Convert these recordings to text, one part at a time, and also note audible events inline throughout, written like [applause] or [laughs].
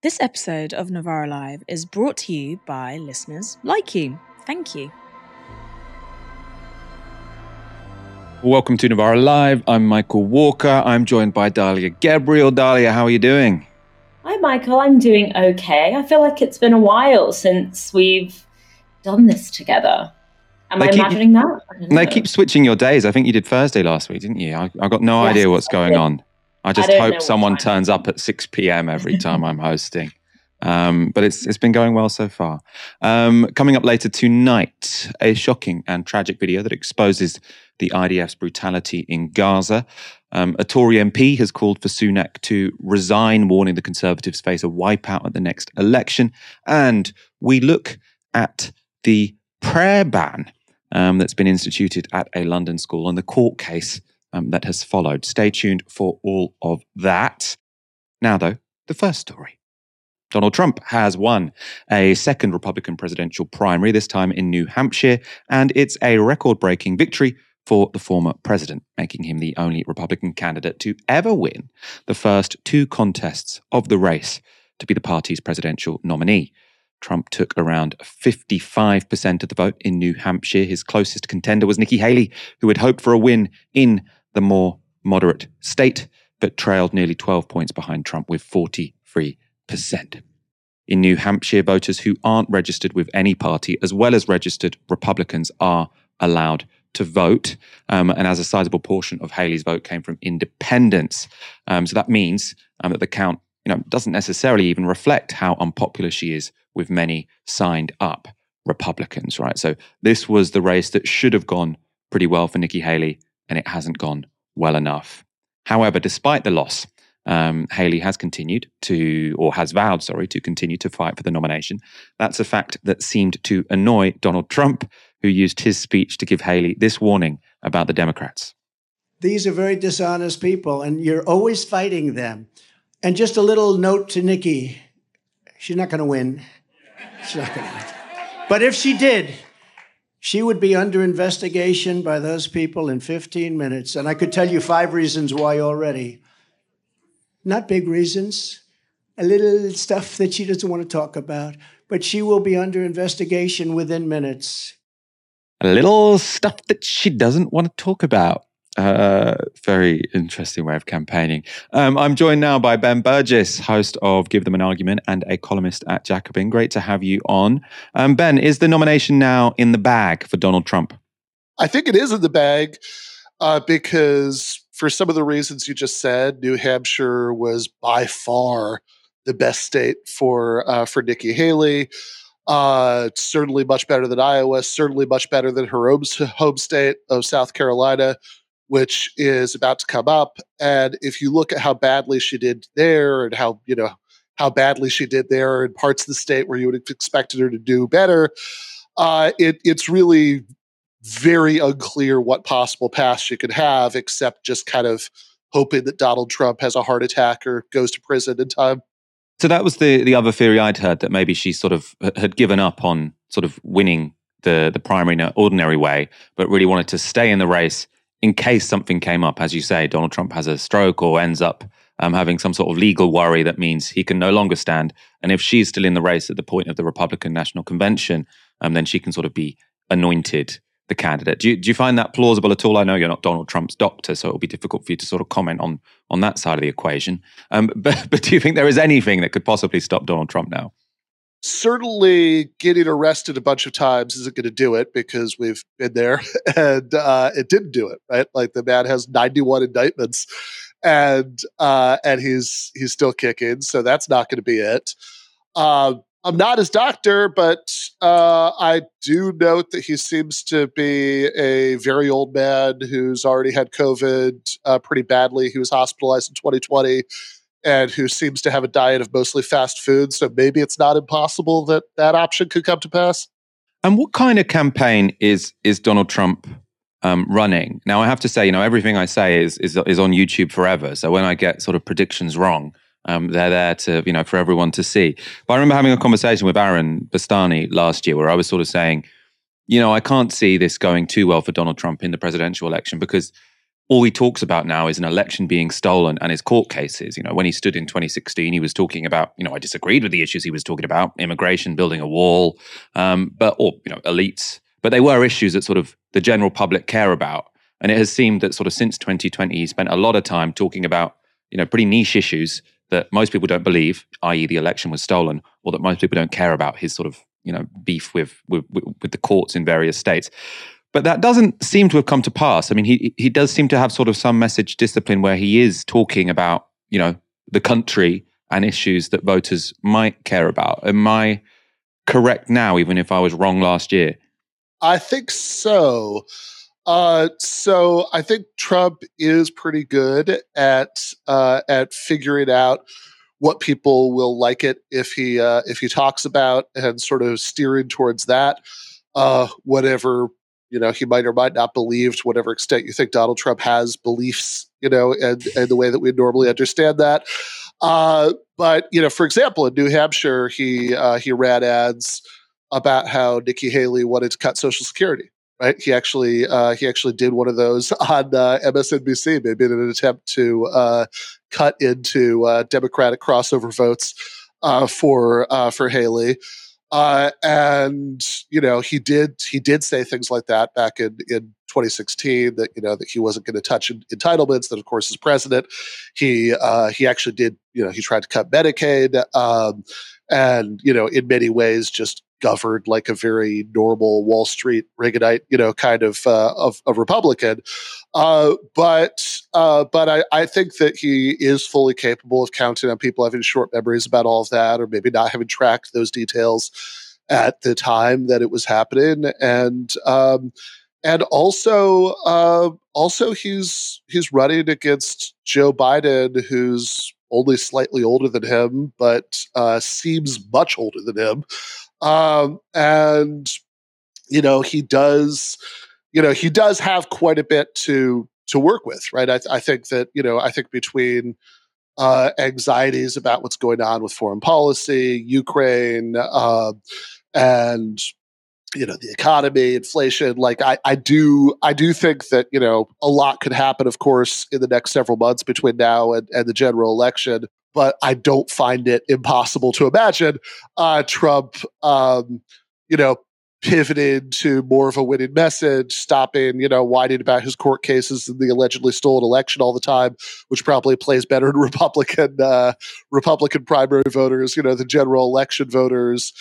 This episode of Novara Live is brought to you by listeners like you. Thank you. Welcome to Novara Live. I'm Michael Walker. I'm joined by Dalia Gebrial. Dalia, how are you doing? Hi, Michael. I'm doing okay. I feel like it's been a while since we've done this together. Am They I keep- imagining that? I don't They know. keep switching your days. I think you did Thursday last week, didn't you? I, I got no Yes, idea what's going on. I just don't hope someone turns up at 6 p.m. every [laughs] time I'm hosting. Um, but it's it's been going well so far. Um, coming up later tonight, a shocking and tragic video that exposes the IDF's brutality in Gaza. Um, a Tory MP has called for Sunak to resign, warning the Conservatives face a wipeout at the next election. And we look at the prayer ban um, that's been instituted at a London school and the court case um, that has followed. Stay tuned for all of that. Now, though, the first story. Donald Trump has won a second Republican presidential primary, this time in New Hampshire, and it's a record breaking victory for the former president, making him the only Republican candidate to ever win the first two contests of the race to be the party's presidential nominee. Trump took around 55% of the vote in New Hampshire. His closest contender was Nikki Haley, who had hoped for a win in the more moderate state, but trailed nearly 12 points behind Trump with 43%. In New Hampshire, voters who aren't registered with any party, as well as registered Republicans, are allowed to vote. Um, and as a sizable portion of Haley's vote came from independents. Um, so that means um, that the count you know, doesn't necessarily even reflect how unpopular she is with many signed up Republicans, right? So this was the race that should have gone pretty well for Nikki Haley, and it hasn't gone well enough. However, despite the loss, um, Haley has continued to, or has vowed, sorry, to continue to fight for the nomination. That's a fact that seemed to annoy Donald Trump, who used his speech to give Haley this warning about the Democrats. These are very dishonest people, and you're always fighting them. And just a little note to Nikki she's not going to win. She's not going to win. But if she did, she would be under investigation by those people in 15 minutes. And I could tell you five reasons why already. Not big reasons, a little stuff that she doesn't want to talk about, but she will be under investigation within minutes. a little stuff that she doesn't want to talk about. Uh, very interesting way of campaigning. Um, I'm joined now by Ben Burgis, host of Give Them an Argument and a columnist at Jacobin. Great to have you on. Um, ben, is the nomination now in the bag for Donald Trump? I think it is in the bag uh, because, for some of the reasons you just said, New Hampshire was by far the best state for uh, for Nikki Haley. Uh, certainly much better than Iowa. Certainly much better than her home, home state of South Carolina, which is about to come up. And if you look at how badly she did there, and how you know how badly she did there in parts of the state where you would have expected her to do better, uh, it, it's really very unclear what possible path she could have, except just kind of hoping that Donald Trump has a heart attack or goes to prison in time. So that was the the other theory I'd heard that maybe she sort of had given up on sort of winning the the primary in an ordinary way, but really wanted to stay in the race in case something came up. As you say, Donald Trump has a stroke or ends up um, having some sort of legal worry that means he can no longer stand. And if she's still in the race at the point of the Republican National Convention, um, then she can sort of be anointed the candidate. Do you, do you find that plausible at all? I know you're not Donald Trump's doctor, so it'll be difficult for you to sort of comment on on that side of the equation. Um, [laughs] but but do you think there is anything that could possibly stop Donald Trump now? Certainly, getting arrested a bunch of times isn't going to do it because we've been there, [laughs] and uh, it didn't do it. Right, like the man has 91 indictments, and uh, and he's he's still kicking, so that's not going to be it. Uh, I'm not his doctor, but uh, I do note that he seems to be a very old man who's already had COVID uh, pretty badly. He was hospitalized in 2020 and who seems to have a diet of mostly fast food. So maybe it's not impossible that that option could come to pass. And what kind of campaign is is Donald Trump um, running? Now, I have to say, you know, everything I say is is is on YouTube forever. So when I get sort of predictions wrong, um, they're there to you know for everyone to see. But I remember having a conversation with Aaron Bastani last year where I was sort of saying, you know, I can't see this going too well for Donald Trump in the presidential election because all he talks about now is an election being stolen and his court cases. You know, when he stood in 2016, he was talking about, you know, I disagreed with the issues he was talking about, immigration, building a wall, um, but or you know, elites. But they were issues that sort of the general public care about. And it has seemed that sort of since 2020, he spent a lot of time talking about, you know, pretty niche issues that most people don't believe, i.e., the election was stolen, or that most people don't care about his sort of, you know, beef with with, with the courts in various states. But that doesn't seem to have come to pass. I mean, he he does seem to have sort of some message discipline where he is talking about, you know, the country and issues that voters might care about. Am I correct now, even if I was wrong last year? I think so. Uh, so I think Trump is pretty good at uh, at figuring out what people will like it if he uh, if he talks about and sort of steering towards that. Uh, whatever you know he might or might not believe to whatever extent you think Donald Trump has beliefs, you know, and, and the way that we normally understand that. Uh, but you know, for example, in New Hampshire, he uh, he ran ads about how Nikki Haley wanted to cut Social Security. Right, he actually uh, he actually did one of those on uh, MSNBC, maybe in an attempt to uh, cut into uh, Democratic crossover votes for for Haley. Uh, and you know he did he did say things like that back in in 2016 that you know that he wasn't going to touch entitlements that of course as president he uh, he actually did you know he tried to cut medicaid um, and you know in many ways just governed like a very normal Wall Street Reaganite, you know, kind of uh, of, of Republican. Uh, but uh, but I, I think that he is fully capable of counting on people having short memories about all of that, or maybe not having tracked those details at the time that it was happening, and um, and also uh, also he's he's running against Joe Biden, who's only slightly older than him, but uh, seems much older than him. Um, and you know, he does, you know, he does have quite a bit to to work with, right? I, I think that you know, I think between uh, anxieties about what's going on with foreign policy, Ukraine, uh, and you know the economy inflation like I, I do i do think that you know a lot could happen of course in the next several months between now and, and the general election but I don't find it impossible to imagine uh, Trump, um, you know, pivoted to more of a winning message, stopping, you know, whining about his court cases and the allegedly stolen election all the time, which probably plays better to [laughs] Republican uh, Republican primary voters, you know, the general election voters.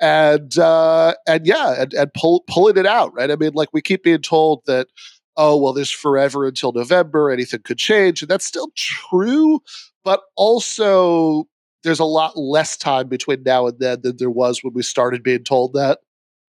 And uh, and yeah, and, and pull, pulling it out, right? I mean, like we keep being told that oh well there's forever until november anything could change and that's still true but also there's a lot less time between now and then than there was when we started being told that.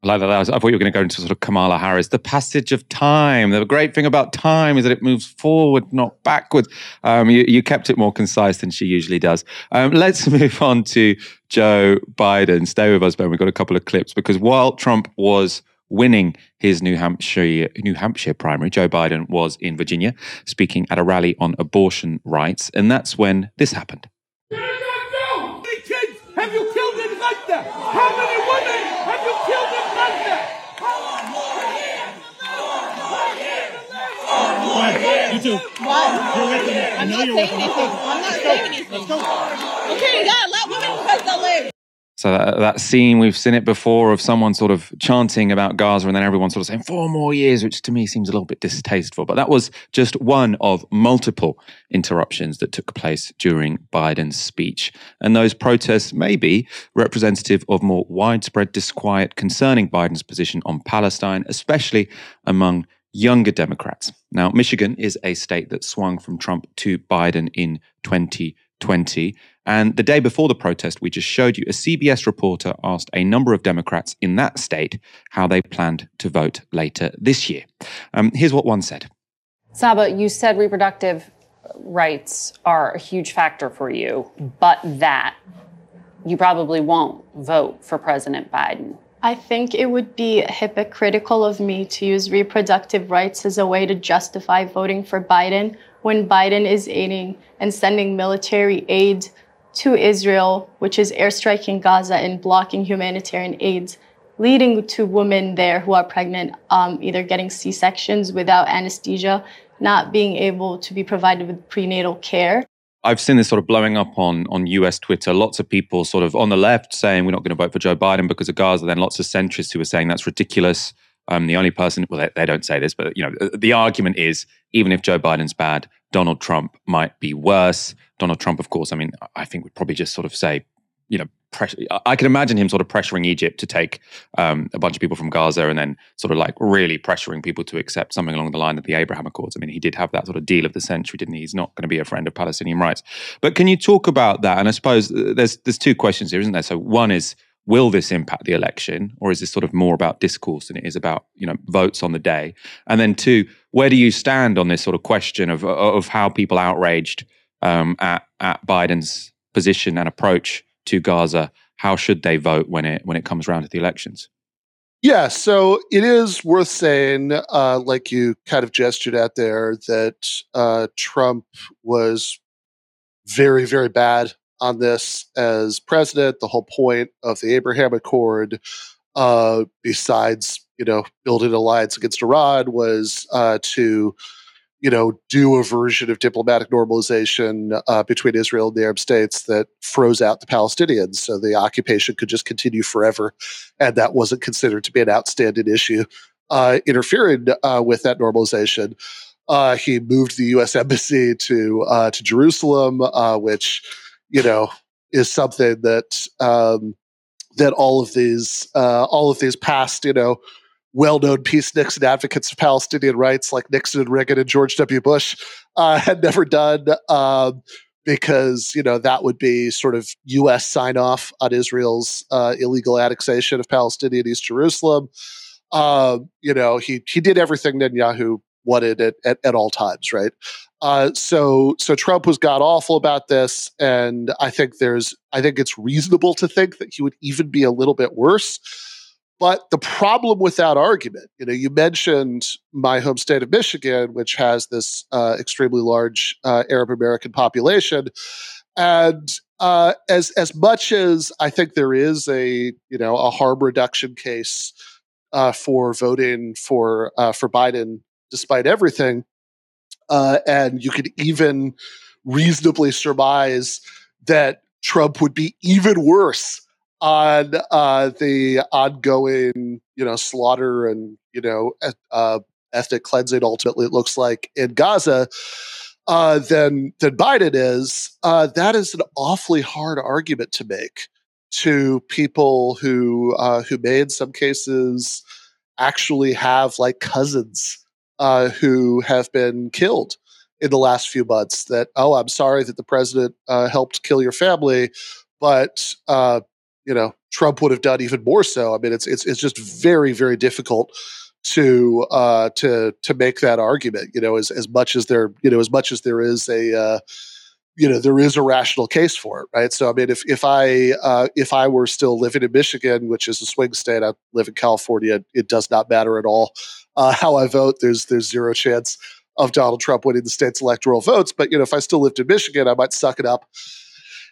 I like that. I, thought you were going to go into sort of Kamala Harris. The passage of time. The great thing about time is that it moves forward, not backwards. Um, you, you, kept it more concise than she usually does. Um, let's [laughs] move on to Joe Biden. Stay with us, Ben. We've got a couple of clips because while Trump was winning his New Hampshire New Hampshire primary. Joe Biden was in Virginia speaking at a rally on abortion rights, and that's when this happened. How many kids have you killed in Gaza? How many women have you killed in Gaza? You too. What? You're with me. I know you're with me. I'm not saying anything. Let's go. Okay, you gotta let women live. So that, that, scene, we've seen it before of someone sort of chanting about Gaza and then everyone sort of saying four more years, which to me seems a little bit distasteful. But that was just one of multiple interruptions that took place during Biden's speech. And those protests may be representative of more widespread disquiet concerning Biden's position on Palestine, especially among younger Democrats. Now, Michigan is a state that swung from Trump to Biden in 2020. And the day before the protest we just showed you, a CBS reporter asked a number of Democrats in that state how they planned to vote later this year. Um, here's what one said Saba, you said reproductive rights are a huge factor for you, but that you probably won't vote for President Biden. I think it would be hypocritical of me to use reproductive rights as a way to justify voting for Biden when Biden is aiding and sending military aid to Israel, which is airstriking Gaza and blocking humanitarian aids, leading to women there who are pregnant, um, either getting C sections without anesthesia not being able to be provided with prenatal care. I've seen this sort of blowing up on on US Twitter. Lots of people sort of on the left saying we're not going to vote for Joe Biden because of Gaza. Then lots of centrists who are saying that's ridiculous. I'm the only person. Well, they, they don't say this, but you know, the argument is even if Joe Biden's bad, Donald Trump might be worse. Donald Trump, of course. I mean, I think would probably just sort of say, you know, pressure. I can imagine him sort of pressuring Egypt to take um, a bunch of people from Gaza and then sort of like really pressuring people to accept something along the line of the Abraham Accords. I mean, he did have that sort of deal of the century, didn't he? He's not going to be a friend of Palestinian rights. But can you talk about that? And I suppose uh, there's there's two questions here, isn't there? So one is will this impact the election? Or is this sort of more about discourse than it is about you know votes on the day? And then two where do you stand on this sort of question of of how people outraged um, at at biden's position and approach to Gaza, how should they vote when it when it comes around to the elections? Yeah, so it is worth saying, uh, like you kind of gestured at there, that uh, Trump was very, very bad on this as president. The whole point of the Abraham Accord, uh, besides you know building an alliance against Iran, was uh, to you know, do a version of diplomatic normalization uh, between Israel and the Arab states that froze out the Palestinians. So the occupation could just continue forever. And that wasn't considered to be an outstanding issue. Uh, interfering uh, with that normalization, uh, he moved the U.S. embassy to to Jerusalem, which you know is something that um, that all of these uh, all of these past you know well-known peace Nixon advocates of Palestinian rights like Nixon and Reagan and George W. Bush uh, had never done um, because you know that would be sort of U.S. sign off on Israel's uh, illegal annexation of Palestinian East Jerusalem. Um, you know he he did everything Netanyahu wanted at, at, at all times, right? Uh, so so Trump was god awful about this, and I think there's I think it's reasonable to think that he would even be a little bit worse. But the problem with that argument, you know, you mentioned my home state of Michigan, which has this uh, extremely large uh, Arab American population, and uh, as as much as I think there is a you know a harm reduction case uh, for voting for uh, for Biden, despite everything, uh, and you could even reasonably surmise that Trump would be even worse on uh, the ongoing, you know, slaughter and you know, uh, ethnic cleansing. Ultimately, it looks like in Gaza. Uh, than than Biden is. Uh, that is an awfully hard argument to make to people who uh, who may, in some cases, actually have like cousins uh, who have been killed in the last few months. That oh, I'm sorry that the president uh, helped kill your family, but uh, you know Trump would have done even more so. I mean, it's it's it's just very very difficult to uh, to to make that argument. You know, as as much as there you know as much as there is a uh, you know there is a rational case for it, right? So I mean, if if I uh, if I were still living in Michigan, which is a swing state, I live in California. It does not matter at all uh, how I vote. There's there's zero chance of Donald Trump winning the state's electoral votes. But you know, if I still lived in Michigan, I might suck it up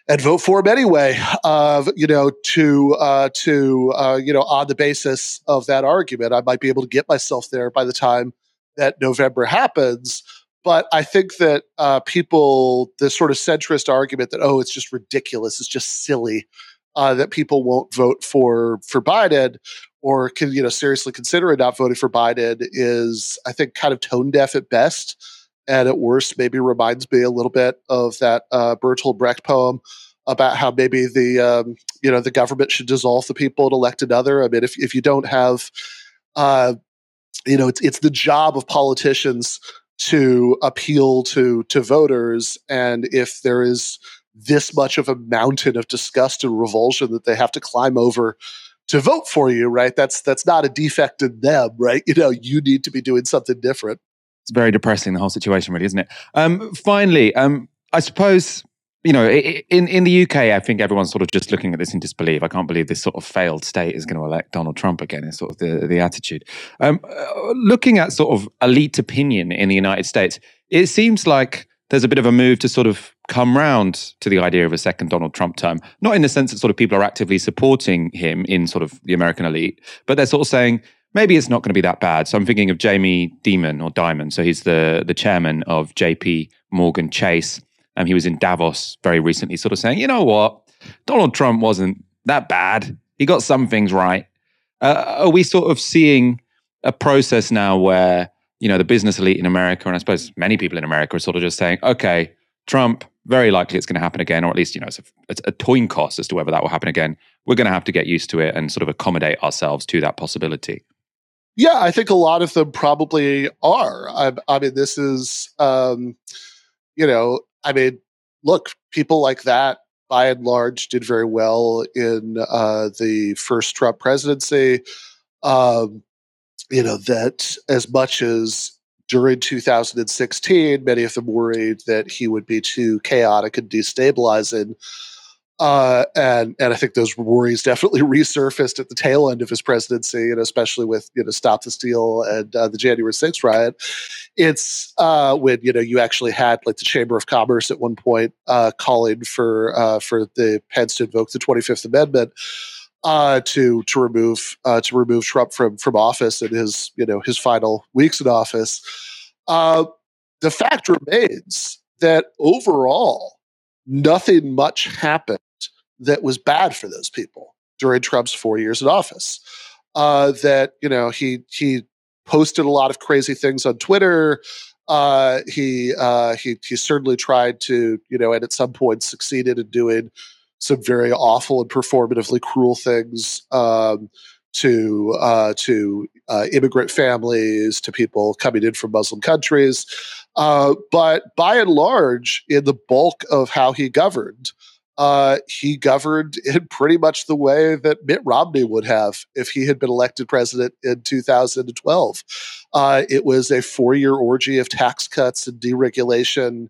and vote for him anyway. Of you know to uh, to uh, you know on the basis of that argument, I might be able to get myself there by the time that November happens. But I think that uh, people, the sort of centrist argument that oh, it's just ridiculous, it's just silly uh, that people won't vote for for Biden or can you know seriously consider not voting for Biden is I think kind of tone deaf at best and at worst maybe reminds me a little bit of that uh, Bertolt Brecht poem about how maybe the um, you know the government should dissolve the people and elect another. I mean, if if you don't have, uh, you know, it's it's the job of politicians to appeal to to voters, and if there is this much of a mountain of disgust and revulsion that they have to climb over to vote for you, right? That's that's not a defect in them, right? You know, you need to be doing something different it's very depressing the whole situation, really, isn't it? Um, finally, um, I suppose you know, in in the UK, I think everyone's sort of just looking at this in disbelief. I can't believe this sort of failed state is going to elect Donald Trump again. Is sort of the the attitude. Um, uh, looking at sort of elite opinion in the United States, it seems like there's a bit of a move to sort of come round to the idea of a second Donald Trump term. Not in the sense that sort of people are actively supporting him in sort of the American elite, but they're sort of saying maybe it's not going to be that bad. So I'm thinking of Jamie Dimon or Diamond. So he's the the chairman of JP Morgan Chase. And he was in Davos very recently, sort of saying, you know what, Donald Trump wasn't that bad. He got some things right. Uh, are we sort of seeing a process now where you know the business elite in America, and I suppose many people in America are sort of just saying, okay, Trump, very likely it's going to happen again, or at least you know it's a, it's coin cost as to whether that will happen again. We're going to have to get used to it and sort of accommodate ourselves to that possibility. Yeah, I think a lot of them probably are. I, I mean, this is, um, you know, I mean, look, people like that by and large did very well in uh, the first Trump presidency. Um, you know, that as much as during 2016, many of them worried that he would be too chaotic and destabilizing. Uh, and and I think those worries definitely [laughs] resurfaced at the tail end of his presidency, and especially with you know Stop the Steal and uh, the January 6th riot. It's uh, when you know you actually had like the Chamber of Commerce at one point uh, calling for uh, for the Pence to invoke the 25th Amendment uh, to to remove uh, to remove Trump from from office in his you know his final weeks in office. Uh, the fact remains that overall, nothing much happened that was bad for those people during Trump's four years in office. Uh, that you know he he posted a lot of crazy things on Twitter. Uh, he uh, he he certainly tried to you know and at some point succeeded in doing some very awful and performatively cruel things um, to uh, to uh, immigrant families, to people coming in from Muslim countries. Uh, but by and large, in the bulk of how he governed, uh, he governed in pretty much the way that Mitt Romney would have if he had been elected president in 2012. Uh, it was a four year orgy of tax cuts and deregulation,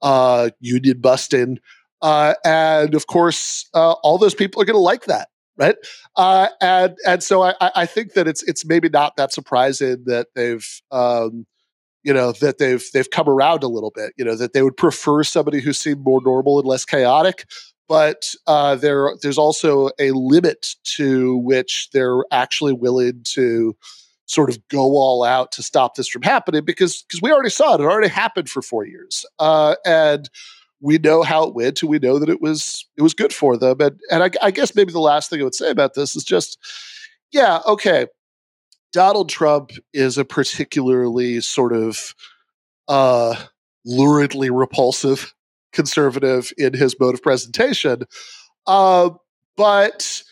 uh, union busting. Uh, and of course, uh, all those people are going to like that, right? Uh, and and so I, I think that it's it's maybe not that surprising that they've um, you know that they've they've come around a little bit. You know that they would prefer somebody who seemed more normal and less chaotic. But uh, there, there's also a limit to which they're actually willing to sort of go all out to stop this from happening because because we already saw it. It already happened for four years, uh, and we know how it went and we know that it was it was good for them and and I, I, guess maybe the last thing i would say about this is just yeah okay donald trump is a particularly sort of uh luridly repulsive conservative in his mode of presentation uh, but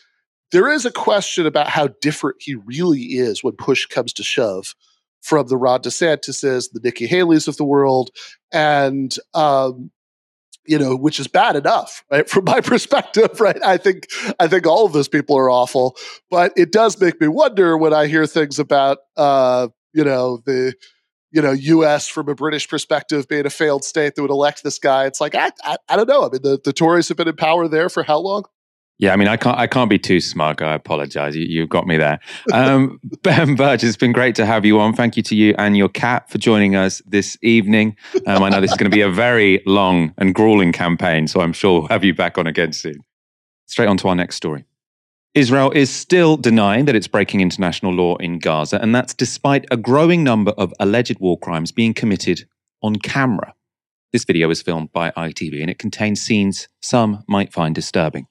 there is a question about how different he really is when push comes to shove from the Ron DeSantis's, the Nikki Haley's of the world, and um, you know, which is bad enough, right? From my [laughs] perspective, right? I think I think all of those people are awful, but it does make me wonder when I hear things about, uh, you know, the you know, U.S. from a British perspective being a failed state that would elect this guy. It's like I, I, I don't know. I mean, the, the Tories have been in power there for how long? Yeah, I mean, I can't, I can't be too smug. I apologize. You, you got me there. Um, [laughs] Ben Birch, it's been great to have you on. Thank you to you and your cat for joining us this evening. Um, I know this is going to be a very long and grueling campaign, so I'm sure we'll have you back on again soon. Straight on to our next story. Israel is still denying that it's breaking international law in Gaza, and that's despite a growing number of alleged war crimes being committed on camera. This video was filmed by ITV and it contains scenes some might find disturbing.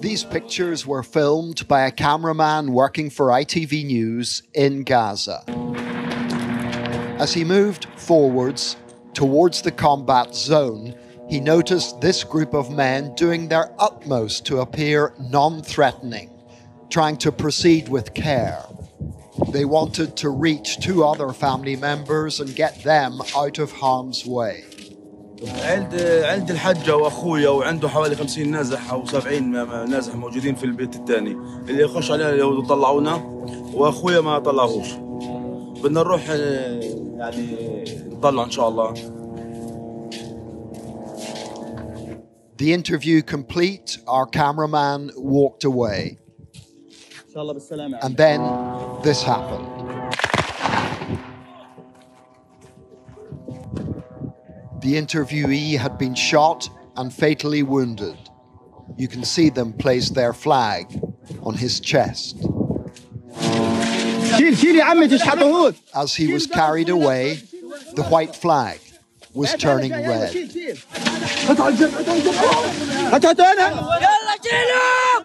These pictures were filmed by a cameraman working for ITV News in Gaza. As he moved forwards towards the combat zone, he noticed this group of men doing their utmost to appear non threatening, trying to proceed with care. They wanted to reach two other family members and get them out of harm's way. عند عند الحجه واخويا وعنده حوالي 50 نازح أو 70 نازح موجودين في البيت الثاني. اللي يخش علينا اليهود طلعونا واخويا ما طلعوش. بدنا نروح يعني نطلع إن شاء الله. The interview complete, our cameraman walked away. And then this happened. The interviewee had been shot and fatally wounded. You can see them place their flag on his chest. As he was carried away, the white flag was turning red.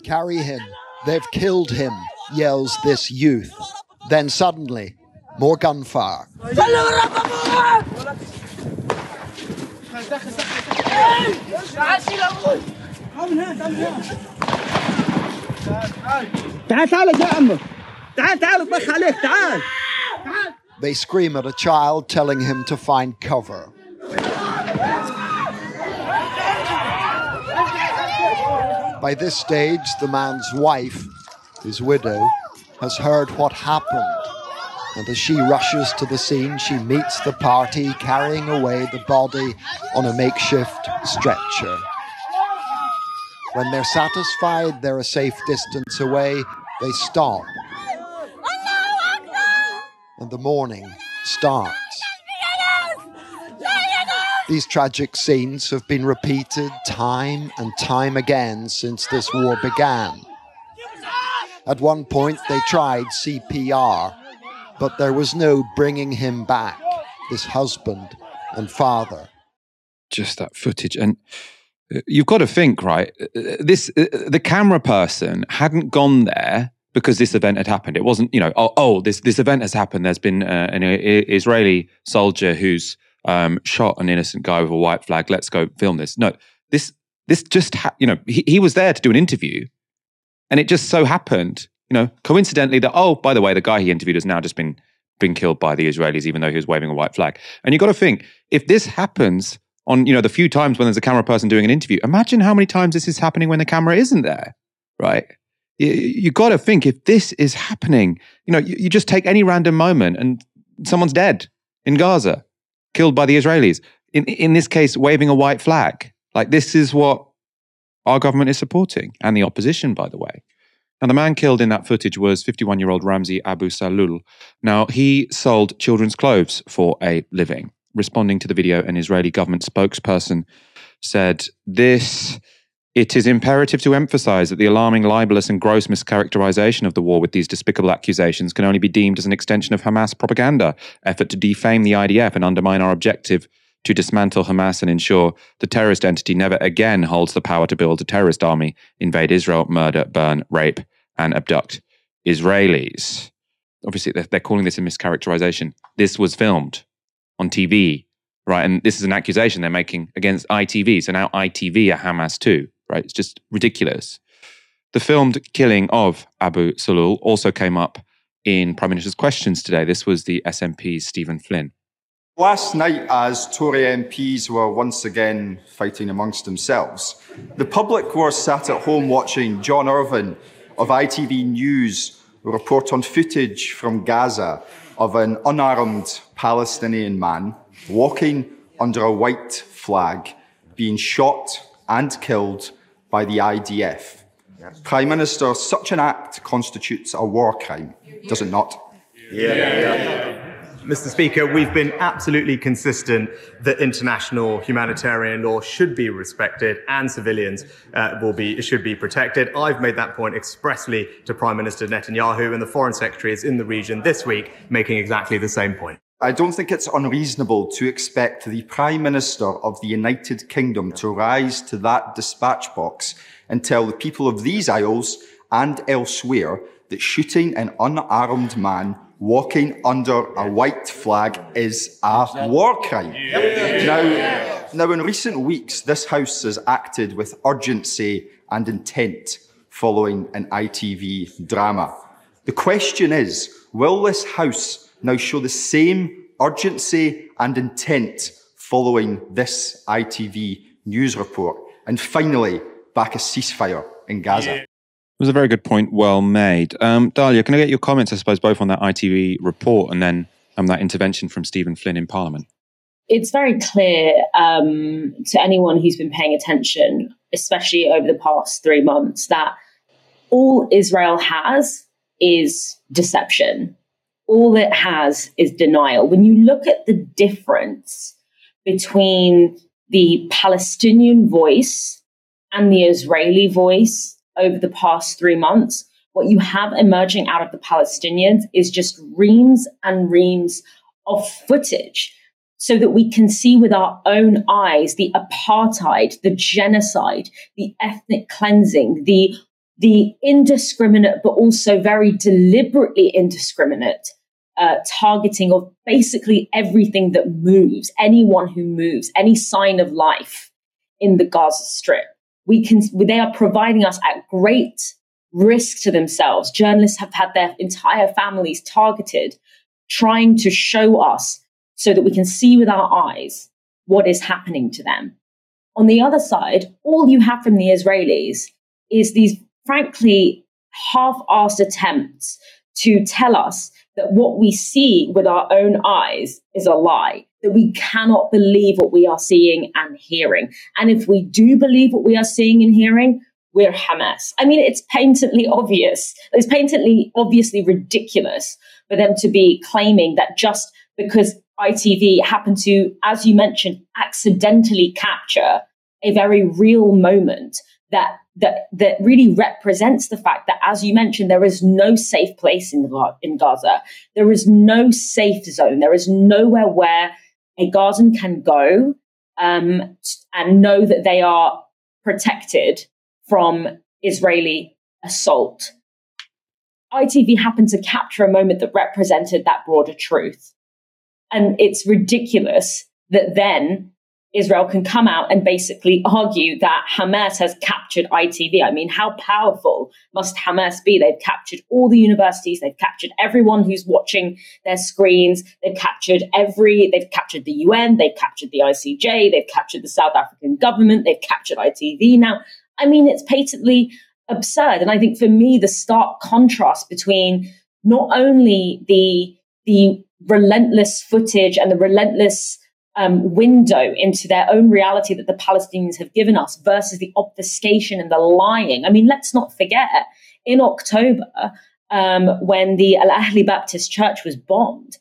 Carry him. They've killed him, yells this youth. Then suddenly, more gunfire. They scream at a child, telling him to find cover. By this stage, the man's wife, his widow, has heard what happened. And as she rushes to the scene, she meets the party carrying away the body on a makeshift stretcher. When they're satisfied they're a safe distance away, they stop. And the mourning starts. These tragic scenes have been repeated time and time again since this war began. At one point, they tried CPR, but there was no bringing him back, this husband and father. Just that footage. And uh, you've got to think, right? uh, This uh, the camera person hadn't gone there because this event had happened. It wasn't, you know, oh, oh this this event has happened. There's been uh, an Israeli soldier who's um, shot an innocent guy with a white flag. Let's go film this. No, this this just ha- you know he, he was there to do an interview, and it just so happened, you know, coincidentally that oh, by the way, the guy he interviewed has now just been been killed by the Israelis, even though he was waving a white flag. And you got to think if this happens on you know the few times when there's a camera person doing an interview, imagine how many times this is happening when the camera isn't there, right? You, you got to think if this is happening, you know, you, you just take any random moment and someone's dead in Gaza, killed by the Israelis. In in this case, waving a white flag. Like this is what our government is supporting, and the opposition, by the way. Now, the man killed in that footage was 51 year old Ramzi Abu Sahloul. Now, he sold children's clothes for a living. Responding to the video, an Israeli government spokesperson said, This. It is imperative to emphasize that the alarming, libelous, and gross mischaracterization of the war with these despicable accusations can only be deemed as an extension of Hamas propaganda, effort to defame the IDF and undermine our objective to dismantle Hamas and ensure the terrorist entity never again holds the power to build a terrorist army, invade Israel, murder, burn, rape, and abduct Israelis. Obviously, they're, they're calling this a mischaracterization. This was filmed on TV, right? And this is an accusation they're making against ITV. So now ITV are Hamas too, right? It's just ridiculous. The filmed killing of Abu Sahloul also came up in Prime Minister's questions today. This was the SNP's Stephen Flynn. Last night, as Tory MPs were once again fighting amongst themselves, the public were sat at home watching John Irvine of ITV News report on footage from Gaza of an unarmed Palestinian man walking under a white flag being shot and killed by the IDF. Prime Minister, such an act constitutes a war crime, does it not? Mr. Speaker, we've been absolutely consistent that international humanitarian law should be respected and civilians uh, will be should be protected. I've made that point expressly to Prime Minister Netanyahu, and the Foreign Secretary is in the region this week making exactly the same point. I don't think it's unreasonable to expect the Prime Minister of the United Kingdom to rise to that dispatch box and tell the people of these Isles and elsewhere that shooting an unarmed man walking under a white flag is a war crime. Now, now, in recent weeks, this House has acted with urgency and intent following an ITV drama. The question is, will this House now show the same urgency and intent following this ITV news report? And finally, back a ceasefire in Gaza. It was a very good point, well made. Um, Dalia, can I get your comments, I suppose, both on that ITV report and then um, that intervention from Stephen Flynn in Parliament? It's very clear um, to anyone who's been paying attention, especially over the past three months, that all Israel has is deception. All it has is denial. When you look at the difference between the Palestinian voice and the Israeli voice over the past three months, what you have emerging out of the Palestinians is just reams and reams of footage so that we can see with our own eyes the apartheid, the genocide, the ethnic cleansing, the the indiscriminate but also very deliberately indiscriminate uh, targeting of basically everything that moves, anyone who moves, any sign of life in the Gaza Strip. We can, they are providing us at great risk to themselves. Journalists have had their entire families targeted, trying to show us so that we can see with our eyes what is happening to them. On the other side, all you have from the Israelis is these, frankly, half assed attempts to tell us that what we see with our own eyes is a lie, that we cannot believe what we are seeing and hearing. And if we do believe what we are seeing and hearing, we're Hamas. I mean, it's patently obvious. It's patently, obviously ridiculous for them to be claiming that just because ITV happened to, as you mentioned, accidentally capture a very real moment that that that really represents the fact that, as you mentioned, there is no safe place in in Gaza. There is no safe zone. There is nowhere where a Gazan can go um, and know that they are protected from Israeli assault. ITV happened to capture a moment that represented that broader truth. And it's ridiculous that then Israel can come out and basically argue that Hamas has captured ITV. I mean, how powerful must Hamas be? They've captured all the universities, they've captured everyone who's watching their screens, they've captured every, they've captured the UN, they've captured the ICJ, they've captured the South African government, they've captured ITV now. I mean, it's patently absurd. And I think for me, the stark contrast between not only the the relentless footage and the relentless um, window into their own reality that the Palestinians have given us versus the obfuscation and the lying. I mean, let's not forget in October, um, when the Al Ahli Baptist Church was bombed,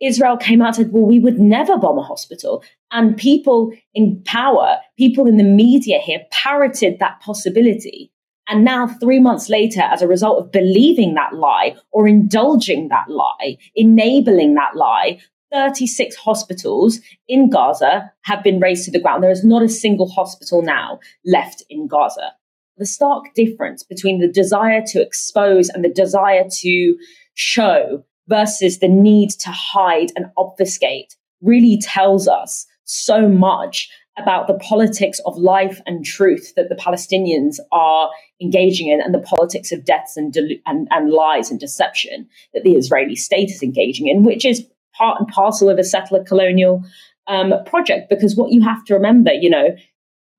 Israel came out and said, well, we would never bomb a hospital. And people in power, people in the media here parroted that possibility. And now, three months later, as a result of believing that lie or indulging that lie, enabling that lie, 36 hospitals in Gaza have been razed to the ground. There is not a single hospital now left in Gaza. The stark difference between the desire to expose and the desire to show versus the need to hide and obfuscate really tells us so much about the politics of life and truth that the Palestinians are engaging in and the politics of deaths and, delu- and, and lies and deception that the Israeli state is engaging in, which is part and parcel of a settler colonial um, project. Because what you have to remember, you know,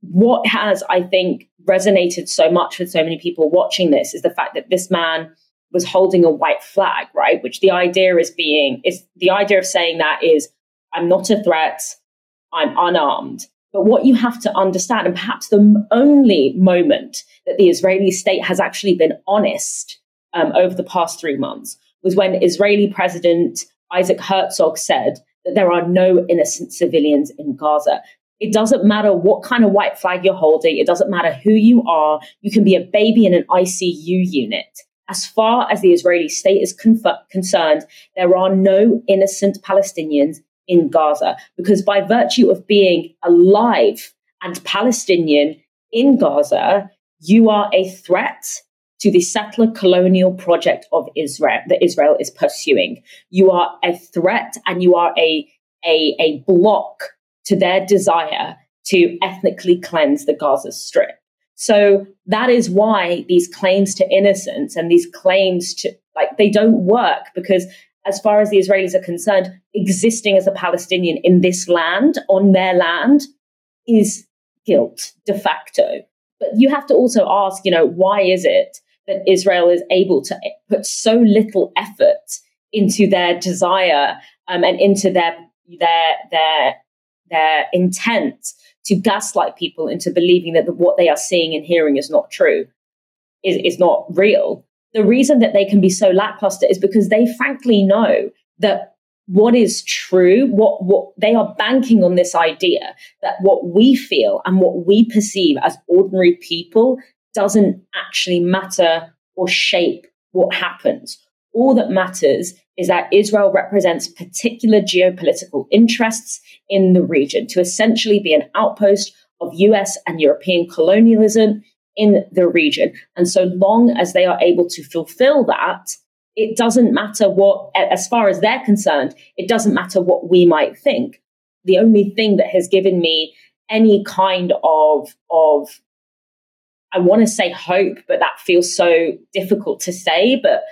what has, I think, resonated so much with so many people watching this is the fact that this man was holding a white flag, right? Which the idea is being, is the idea of saying that is, I'm not a threat, I'm unarmed. But what you have to understand, and perhaps the only moment that the Israeli state has actually been honest um, over the past three months, was when Israeli President Isaac Herzog said that there are no innocent civilians in Gaza. It doesn't matter what kind of white flag you're holding, it doesn't matter who you are. You can be a baby in an ICU unit. As far as the Israeli state is conf- concerned, there are no innocent Palestinians in Gaza because, by virtue of being alive and Palestinian in Gaza, you are a threat to the settler colonial project of Israel that Israel is pursuing. You are a threat and you are a, a, a block to their desire to ethnically cleanse the Gaza Strip. So that is why these claims to innocence and these claims to like they don't work because as far as the Israelis are concerned, existing as a Palestinian in this land, on their land, is guilt de facto. But you have to also ask, you know, why is it that Israel is able to put so little effort into their desire um, and into their their their their intent to gaslight people into believing that the, what they are seeing and hearing is not true, is, is not real. The reason that they can be so lackluster is because they frankly know that what is true, what, what they are banking on this idea that what we feel and what we perceive as ordinary people doesn't actually matter or shape what happens. All that matters is that Israel represents particular geopolitical interests in the region to essentially be an outpost of US and European colonialism in the region. And so long as they are able to fulfill that, it doesn't matter what, as far as they're concerned, it doesn't matter what we might think. The only thing that has given me any kind of, of I want to say hope, but that feels so difficult to say, but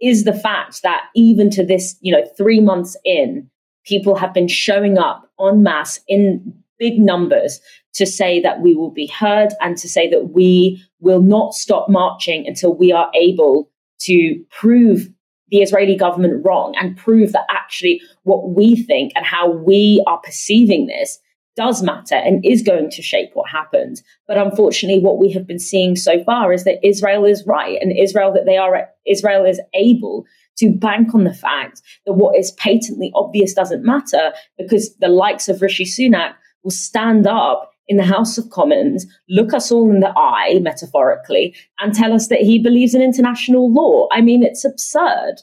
is the fact that even to this, you know, three months in, people have been showing up en masse in big numbers to say that we will be heard and to say that we will not stop marching until we are able to prove the Israeli government wrong and prove that actually what we think and how we are perceiving this does matter and is going to shape what happens. But unfortunately, what we have been seeing so far is that Israel is right and Israel that they are Israel is able to bank on the fact that what is patently obvious doesn't matter because the likes of Rishi Sunak will stand up in the House of Commons, look us all in the eye, metaphorically, and tell us that he believes in international law. I mean, it's absurd.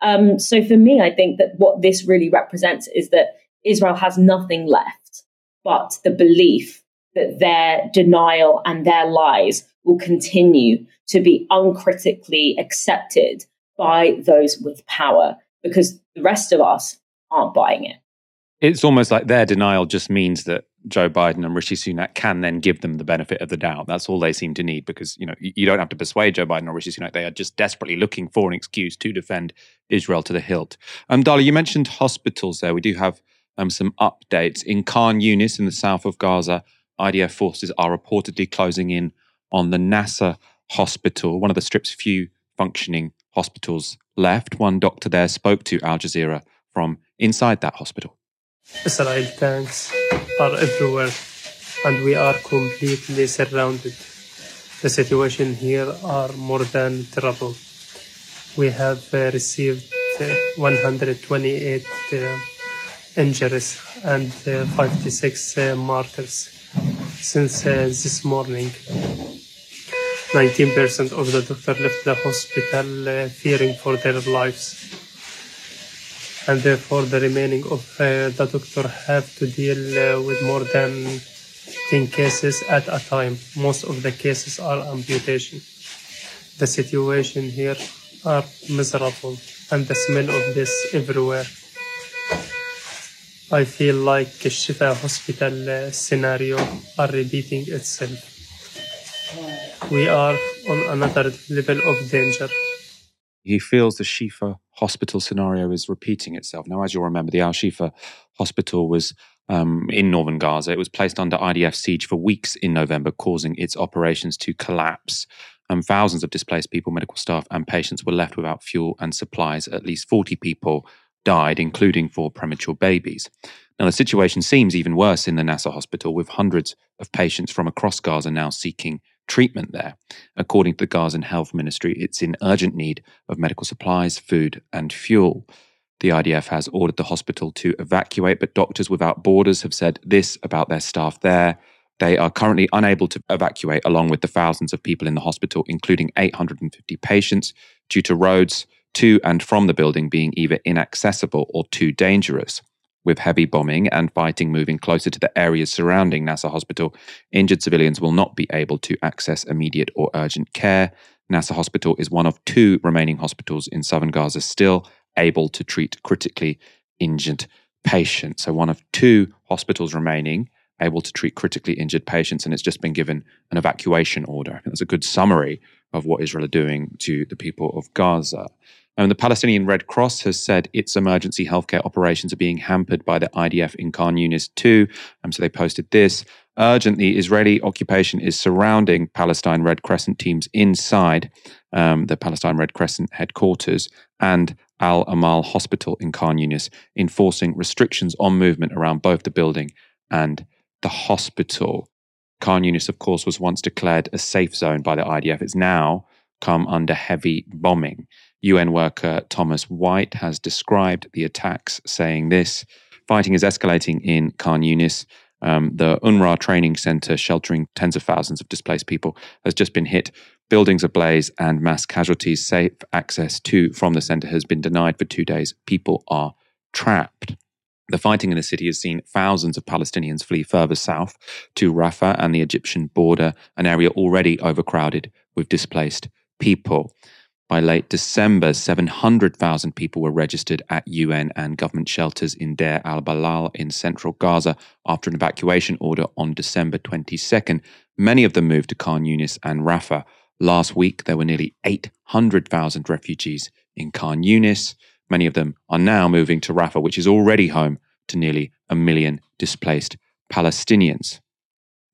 Um, so for me, I think that what this really represents is that Israel has nothing left but the belief that their denial and their lies will continue to be uncritically accepted by those with power because the rest of us aren't buying it. It's almost like their denial just means that Joe Biden and Rishi Sunak can then give them the benefit of the doubt. That's all they seem to need because you know you don't have to persuade Joe Biden or Rishi Sunak. They are just desperately looking for an excuse to defend Israel to the hilt. Um, Dali, you mentioned hospitals there. We do have um, some updates in Khan Yunis in the south of Gaza. IDF forces are reportedly closing in on the Nasser hospital, one of the strip's few functioning hospitals left. One doctor there spoke to Al Jazeera from inside that hospital. Israel tanks are everywhere and we are completely surrounded. The situation here are more than terrible. We have uh, received uh, 128 uh, injuries and uh, 56 uh, martyrs since uh, this morning. 19% of the doctor left the hospital fearing for their lives and therefore the remaining of uh, the doctor have to deal uh, with more than 10 cases at a time. Most of the cases are amputation. The situation here are miserable and the smell of this everywhere. I feel like Shifa hospital uh, scenario are repeating itself. We are on another level of danger. He feels the Shifa hospital scenario is repeating itself. Now, as you'll remember, the Al Shifa hospital was um, in northern Gaza. It was placed under IDF siege for weeks in November, causing its operations to collapse. And thousands of displaced people, medical staff, and patients were left without fuel and supplies. At least 40 people died, including four premature babies. Now, the situation seems even worse in the Nasser hospital, with hundreds of patients from across Gaza now seeking treatment there. According to the Gazan Health Ministry, it's in urgent need of medical supplies, food, and fuel. The IDF has ordered the hospital to evacuate, but Doctors Without Borders have said this about their staff there. They are currently unable to evacuate, along with the thousands of people in the hospital, including 850 patients, due to roads to and from the building being either inaccessible or too dangerous. With heavy bombing and fighting moving closer to the areas surrounding Nasser Hospital, injured civilians will not be able to access immediate or urgent care. Nasser Hospital is one of two remaining hospitals in southern Gaza still able to treat critically injured patients. So, one of two hospitals remaining able to treat critically injured patients, and it's just been given an evacuation order. I think that's a good summary of what Israel are doing to the people of Gaza. Um, the Palestinian Red Cross has said its emergency healthcare operations are being hampered by the IDF in Khan Yunis too. Um, so they posted this. Urgently, Israeli occupation is surrounding Palestine Red Crescent teams inside um, the Palestine Red Crescent headquarters and Al Amal Hospital in Khan Yunis, enforcing restrictions on movement around both the building and the hospital. Khan Yunis, of course, was once declared a safe zone by the IDF. It's now come under heavy bombing. UN worker Thomas White has described the attacks, saying this fighting is escalating in Khan Yunis. Um, the UNRWA training center, sheltering tens of thousands of displaced people, has just been hit buildings ablaze, and mass casualties. Safe access to from the center has been denied for two days. People are trapped. The fighting in the city has seen thousands of Palestinians flee further south to Rafah and the Egyptian border, an area already overcrowded with displaced people. By late December, 700,000 people were registered at UN and government shelters in Deir al Balah in central Gaza after an evacuation order on December 22nd. Many of them moved to Khan Yunis and Rafah. Last week, there were nearly 800,000 refugees in Khan Yunis. Many of them are now moving to Rafah, which is already home to nearly a million displaced Palestinians.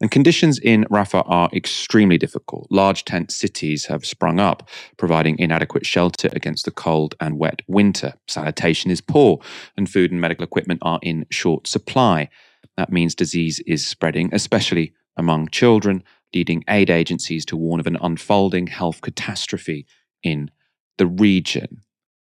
And conditions in Rafah are extremely difficult. Large tent cities have sprung up, providing inadequate shelter against the cold and wet winter. Sanitation is poor, and food and medical equipment are in short supply. That means disease is spreading, especially among children, leading aid agencies to warn of an unfolding health catastrophe in the region.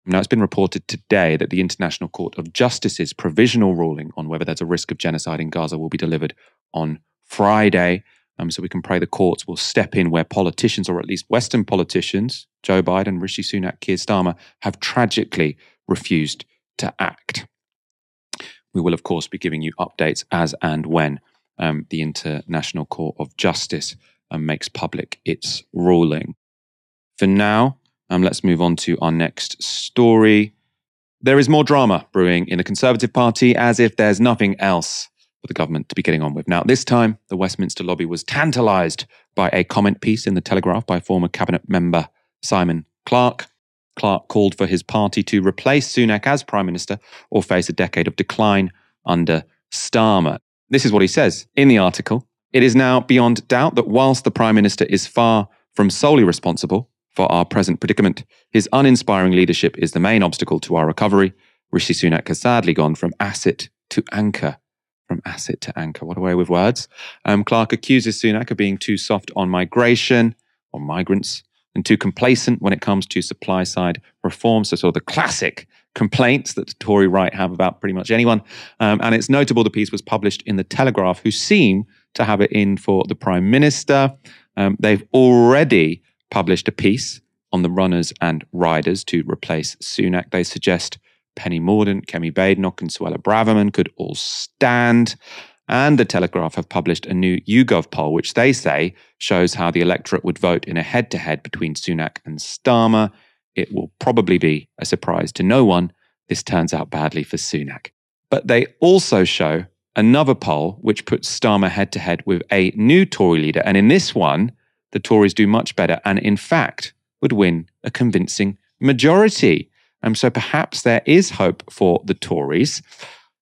Now, it's been reported today that the International Court of Justice's provisional ruling on whether there's a risk of genocide in Gaza will be delivered on Friday. Um, so we can pray the courts will step in where politicians, or at least Western politicians, Joe Biden, Rishi Sunak, Keir Starmer, have tragically refused to act. We will, of course, be giving you updates as and when um, the International Court of Justice um, makes public its ruling. For now, um, let's move on to our next story. There is more drama brewing in the Conservative Party as if there's nothing else for the government to be getting on with. Now, this time, the Westminster lobby was tantalised by a comment piece in the Telegraph by former cabinet member Simon Clarke. Clarke called for his party to replace Sunak as Prime Minister or face a decade of decline under Starmer. This is what he says in the article. It is now beyond doubt that whilst the Prime Minister is far from solely responsible for our present predicament, his uninspiring leadership is the main obstacle to our recovery. Rishi Sunak has sadly gone from asset to anchor from asset to anchor. What a way with words. Um, Clarke accuses Sunak of being too soft on migration or migrants and too complacent when it comes to supply side reforms. So, sort of the classic complaints that the Tory right have about pretty much anyone. Um, and it's notable the piece was published in the Telegraph, who seem to have it in for the Prime Minister. Um, they've already published a piece on the runners and riders to replace Sunak. They suggest Penny Mordaunt, Kemi Badenoch, and Suella Braverman could all stand. And the Telegraph have published a new YouGov poll, which they say shows how the electorate would vote in a head to head between Sunak and Starmer. It will probably be a surprise to no one. This turns out badly for Sunak. But they also show another poll which puts Starmer head to head with a new Tory leader. And in this one, the Tories do much better and, in fact, would win a convincing majority. Um, so perhaps there is hope for the Tories.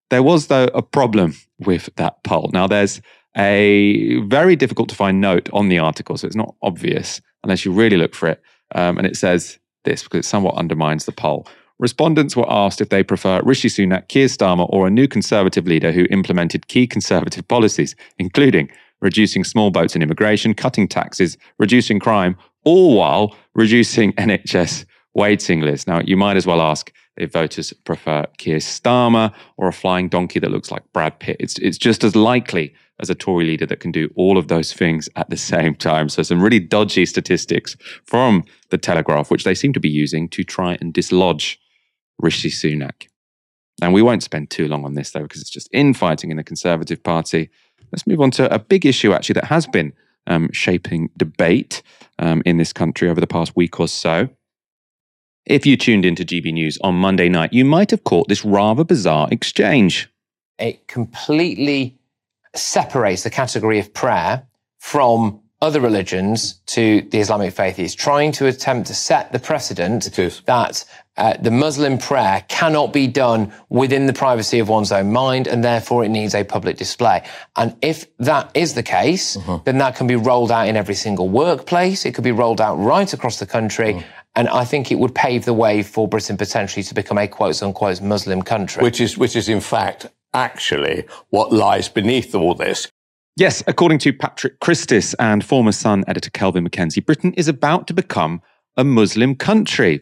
There was, though, a problem with that poll. Now, there's a very difficult to find note on the article, so it's not obvious unless you really look for it. Um, and it says this because it somewhat undermines the poll. Respondents were asked if they prefer Rishi Sunak, Keir Starmer, or a new Conservative leader who implemented key Conservative policies, including reducing small boats and immigration, cutting taxes, reducing crime, all while reducing NHS waiting list. Now, you might as well ask if voters prefer Keir Starmer or a flying donkey that looks like Brad Pitt. It's, it's just as likely as a Tory leader that can do all of those things at the same time. So, some really dodgy statistics from the Telegraph, which they seem to be using to try and dislodge Rishi Sunak. And we won't spend too long on this, though, because it's just infighting in the Conservative Party. Let's move on to a big issue, actually, that has been um, shaping debate um, in this country over the past week or so. If you tuned into GB News on Monday night, you might have caught this rather bizarre exchange. It completely separates the category of prayer from other religions to the Islamic faith. It's trying to attempt to set the precedent that uh, the Muslim prayer cannot be done within the privacy of one's own mind, and therefore it needs a public display. And if that is the case, uh-huh. then that can be rolled out in every single workplace. It could be rolled out right across the country. Uh-huh. And I think it would pave the way for Britain potentially to become a quote unquote Muslim country. Which is, which is in fact actually what lies beneath all this. Yes, according to Patrick Christys and former Sun editor Kelvin MacKenzie, Britain is about to become a Muslim country.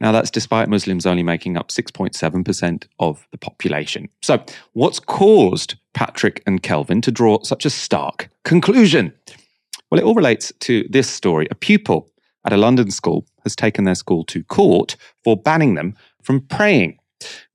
Now, that's despite Muslims only making up 6.7% of the population. So, what's caused Patrick and Kelvin to draw such a stark conclusion? Well, it all relates to this story. A pupil at a London school has taken their school to court for banning them from praying.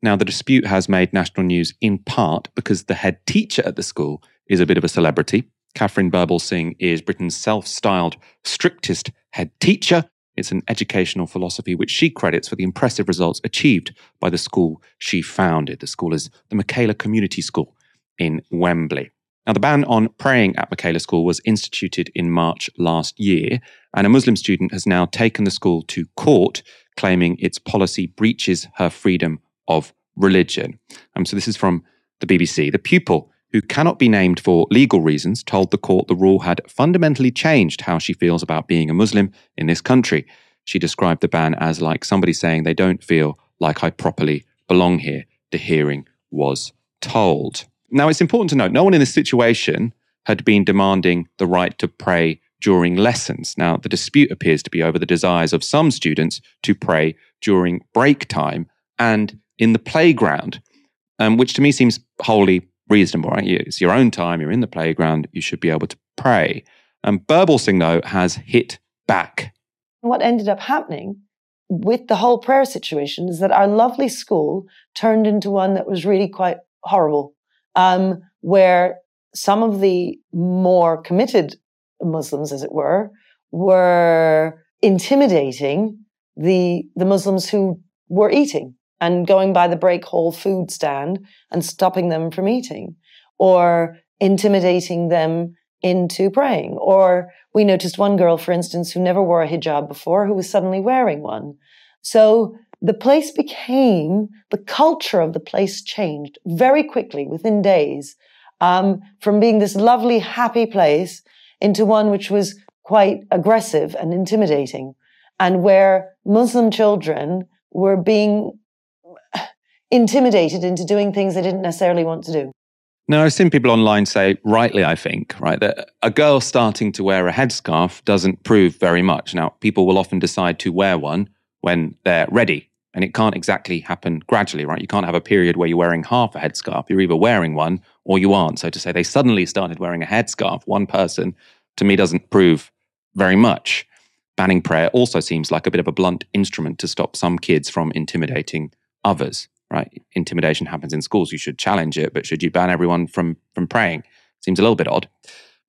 Now, the dispute has made national news in part because the head teacher at the school is a bit of a celebrity. Katharine Birbalsingh is Britain's self styled strictest head teacher. It's an educational philosophy which she credits for the impressive results achieved by the school she founded. The school is the Michaela Community School in Wembley. Now, the ban on praying at Michaela School was instituted in March last year, and a Muslim student has now taken the school to court, claiming its policy breaches her freedom of religion. Um, so, this is from the BBC. The pupil, who cannot be named for legal reasons, told the court the rule had fundamentally changed how she feels about being a Muslim in this country. She described the ban as like somebody saying they don't feel like I properly belong here. The hearing was told. Now, it's important to note no one in this situation had been demanding the right to pray during lessons. Now, the dispute appears to be over the desires of some students to pray during break time and in the playground, um, which to me seems wholly reasonable, right? It's your own time, you're in the playground, you should be able to pray. Um, Birbalsingh, though, has hit back. What ended up happening with the whole prayer situation is that our lovely school turned into one that was really quite horrible um, where some of the more committed Muslims, as it were, were intimidating the the Muslims who were eating and going by the break hall food stand and stopping them from eating, or intimidating them into praying. Or we noticed one girl, for instance, who never wore a hijab before, who was suddenly wearing one. So the place became, the culture of the place changed very quickly within days um, from being this lovely, happy place into one which was quite aggressive and intimidating, and where Muslim children were being [sighs] intimidated into doing things they didn't necessarily want to do. Now, I've seen people online say, rightly, I think, right, that a girl starting to wear a headscarf doesn't prove very much. Now, people will often decide to wear one when they're ready and it can't exactly happen gradually, right? You can't have a period where you're wearing half a headscarf. You're either wearing one or you aren't. So to say they suddenly started wearing a headscarf, one person, to me doesn't prove very much. Banning prayer also seems like a bit of a blunt instrument to stop some kids from intimidating others, right? Intimidation happens in schools. You should challenge it, but should you ban everyone from, from praying? Seems a little bit odd.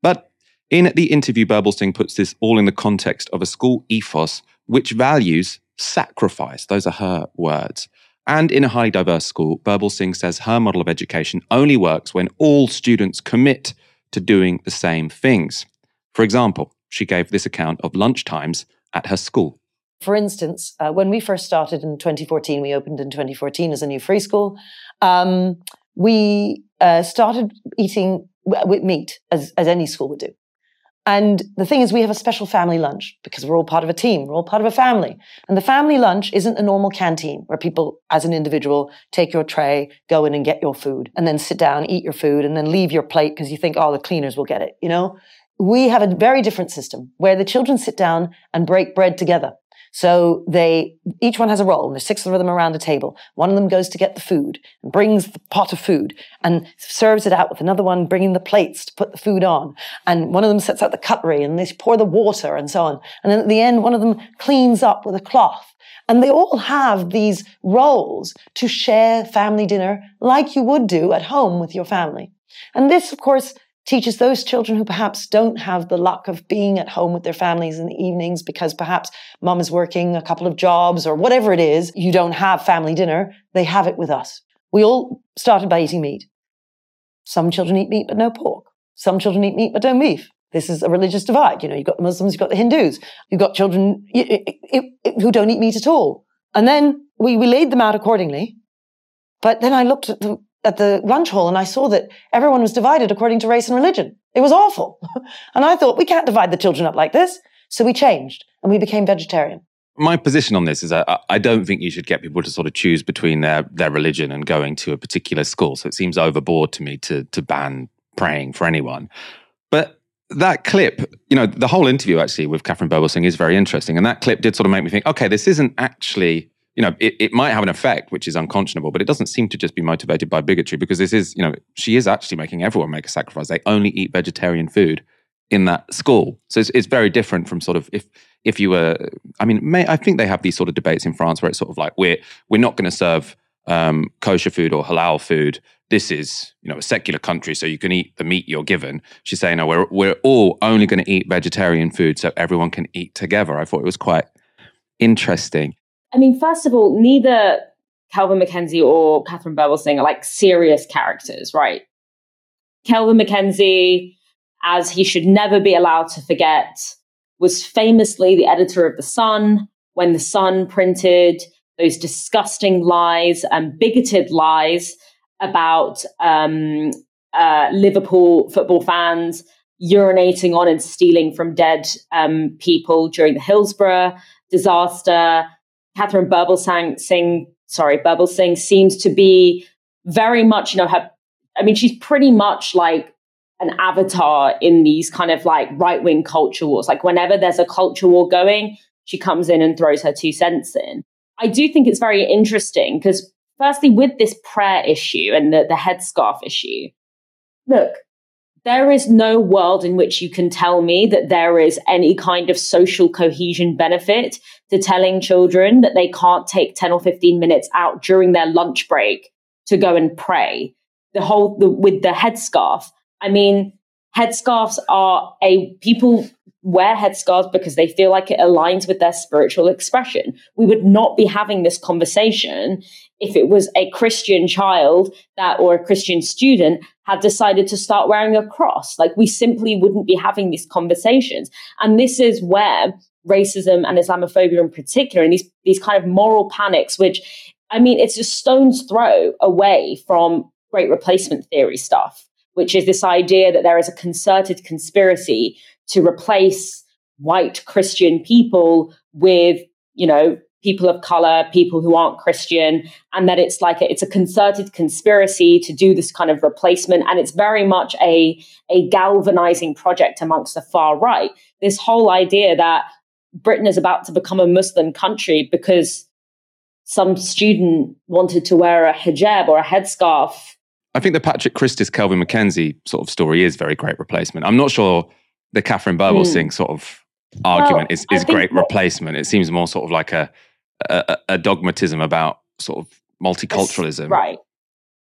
But in the interview, Birbalsingh puts this all in the context of a school ethos which values sacrifice. Those are her words. And in a highly diverse school, Birbalsingh says her model of education only works when all students commit to doing the same things. For example, she gave this account of lunchtimes at her school. For instance, uh, when we first started in 2014, we opened in 2014 as a new free school. Um, we uh, started eating with meat as, as any school would do. And the thing is, we have a special family lunch because we're all part of a team. We're all part of a family. And the family lunch isn't a normal canteen where people, as an individual, take your tray, go in and get your food, and then sit down, eat your food, and then leave your plate because you think, oh, the cleaners will get it. You know, we have a very different system where the children sit down and break bread together. So they, each one has a role and there's six of them around a table. One of them goes to get the food and brings the pot of food and serves it out with another one bringing the plates to put the food on. And one of them sets out the cutlery and they pour the water and so on. And then at the end, one of them cleans up with a cloth. And they all have these roles to share family dinner like you would do at home with your family. And this, of course, teaches those children who perhaps don't have the luck of being at home with their families in the evenings because perhaps mom is working a couple of jobs or whatever it is, you don't have family dinner, they have it with us. We all started by eating meat. Some children eat meat but no pork. Some children eat meat but don't beef. This is a religious divide. You know, you've got the Muslims, you've got the Hindus, you've got children who don't eat meat at all. And then we, we laid them out accordingly. But then I looked at the at the lunch hall and I saw that everyone was divided according to race and religion. It was awful. [laughs] and I thought, we can't divide the children up like this. So we changed and we became vegetarian. My position on this is that I don't think you should get people to sort of choose between their, their religion and going to a particular school. So it seems overboard to me to, to ban praying for anyone. But that clip, you know, the whole interview actually with Katharine Birbalsingh is very interesting. And that clip did sort of make me think, okay, this isn't actually you know, it, it might have an effect which is unconscionable, but it doesn't seem to just be motivated by bigotry because this is, you know, she is actually making everyone make a sacrifice. They only eat vegetarian food in that school. So it's, it's very different from sort of if if you were. I mean, may, I think they have these sort of debates in France where it's sort of like we're we're not going to serve um, kosher food or halal food. This is you know a secular country, so you can eat the meat you're given. She's saying, no, we're we're all only going to eat vegetarian food, so everyone can eat together. I thought it was quite interesting. I mean, first of all, neither Kelvin MacKenzie or Katharine Birbalsingh are like serious characters, right? Kelvin MacKenzie, as he should never be allowed to forget, was famously the editor of The Sun when The Sun printed those disgusting lies and bigoted lies about um, uh, Liverpool football fans urinating on and stealing from dead um, people during the Hillsborough disaster. Katharine Birbalsingh, sorry, Birbalsingh seems to be very much, you know, her. I mean, she's pretty much like an avatar in these kind of like right wing culture wars. Like whenever there's a culture war going, she comes in and throws her two cents in. I do think it's very interesting because, firstly, with this prayer issue and the, the headscarf issue, look, there is no world in which you can tell me that there is any kind of social cohesion benefit to telling children that they can't take 10 or 15 minutes out during their lunch break to go and pray. The whole, the, with the headscarf, I mean, headscarves are a people wear headscarves because they feel like it aligns with their spiritual expression. We would not be having this conversation if it was a Christian child that or a Christian student had decided to start wearing a cross. Like we simply wouldn't be having these conversations. And this is where racism and Islamophobia in particular and these these kind of moral panics, which I mean, it's a stone's throw away from great replacement theory stuff, which is this idea that there is a concerted conspiracy to replace white Christian people with, you know, people of color, people who aren't Christian, and that it's like a, it's a concerted conspiracy to do this kind of replacement, and it's very much a a galvanizing project amongst the far right. This whole idea that Britain is about to become a Muslim country because some student wanted to wear a hijab or a headscarf. I think the Patrick Christys, Kelvin MacKenzie sort of story is very great replacement. I'm not sure the Katharine Birbalsingh mm. sort of argument well, is, is great what, replacement. It seems more sort of like a, a, a dogmatism about sort of multiculturalism. Right.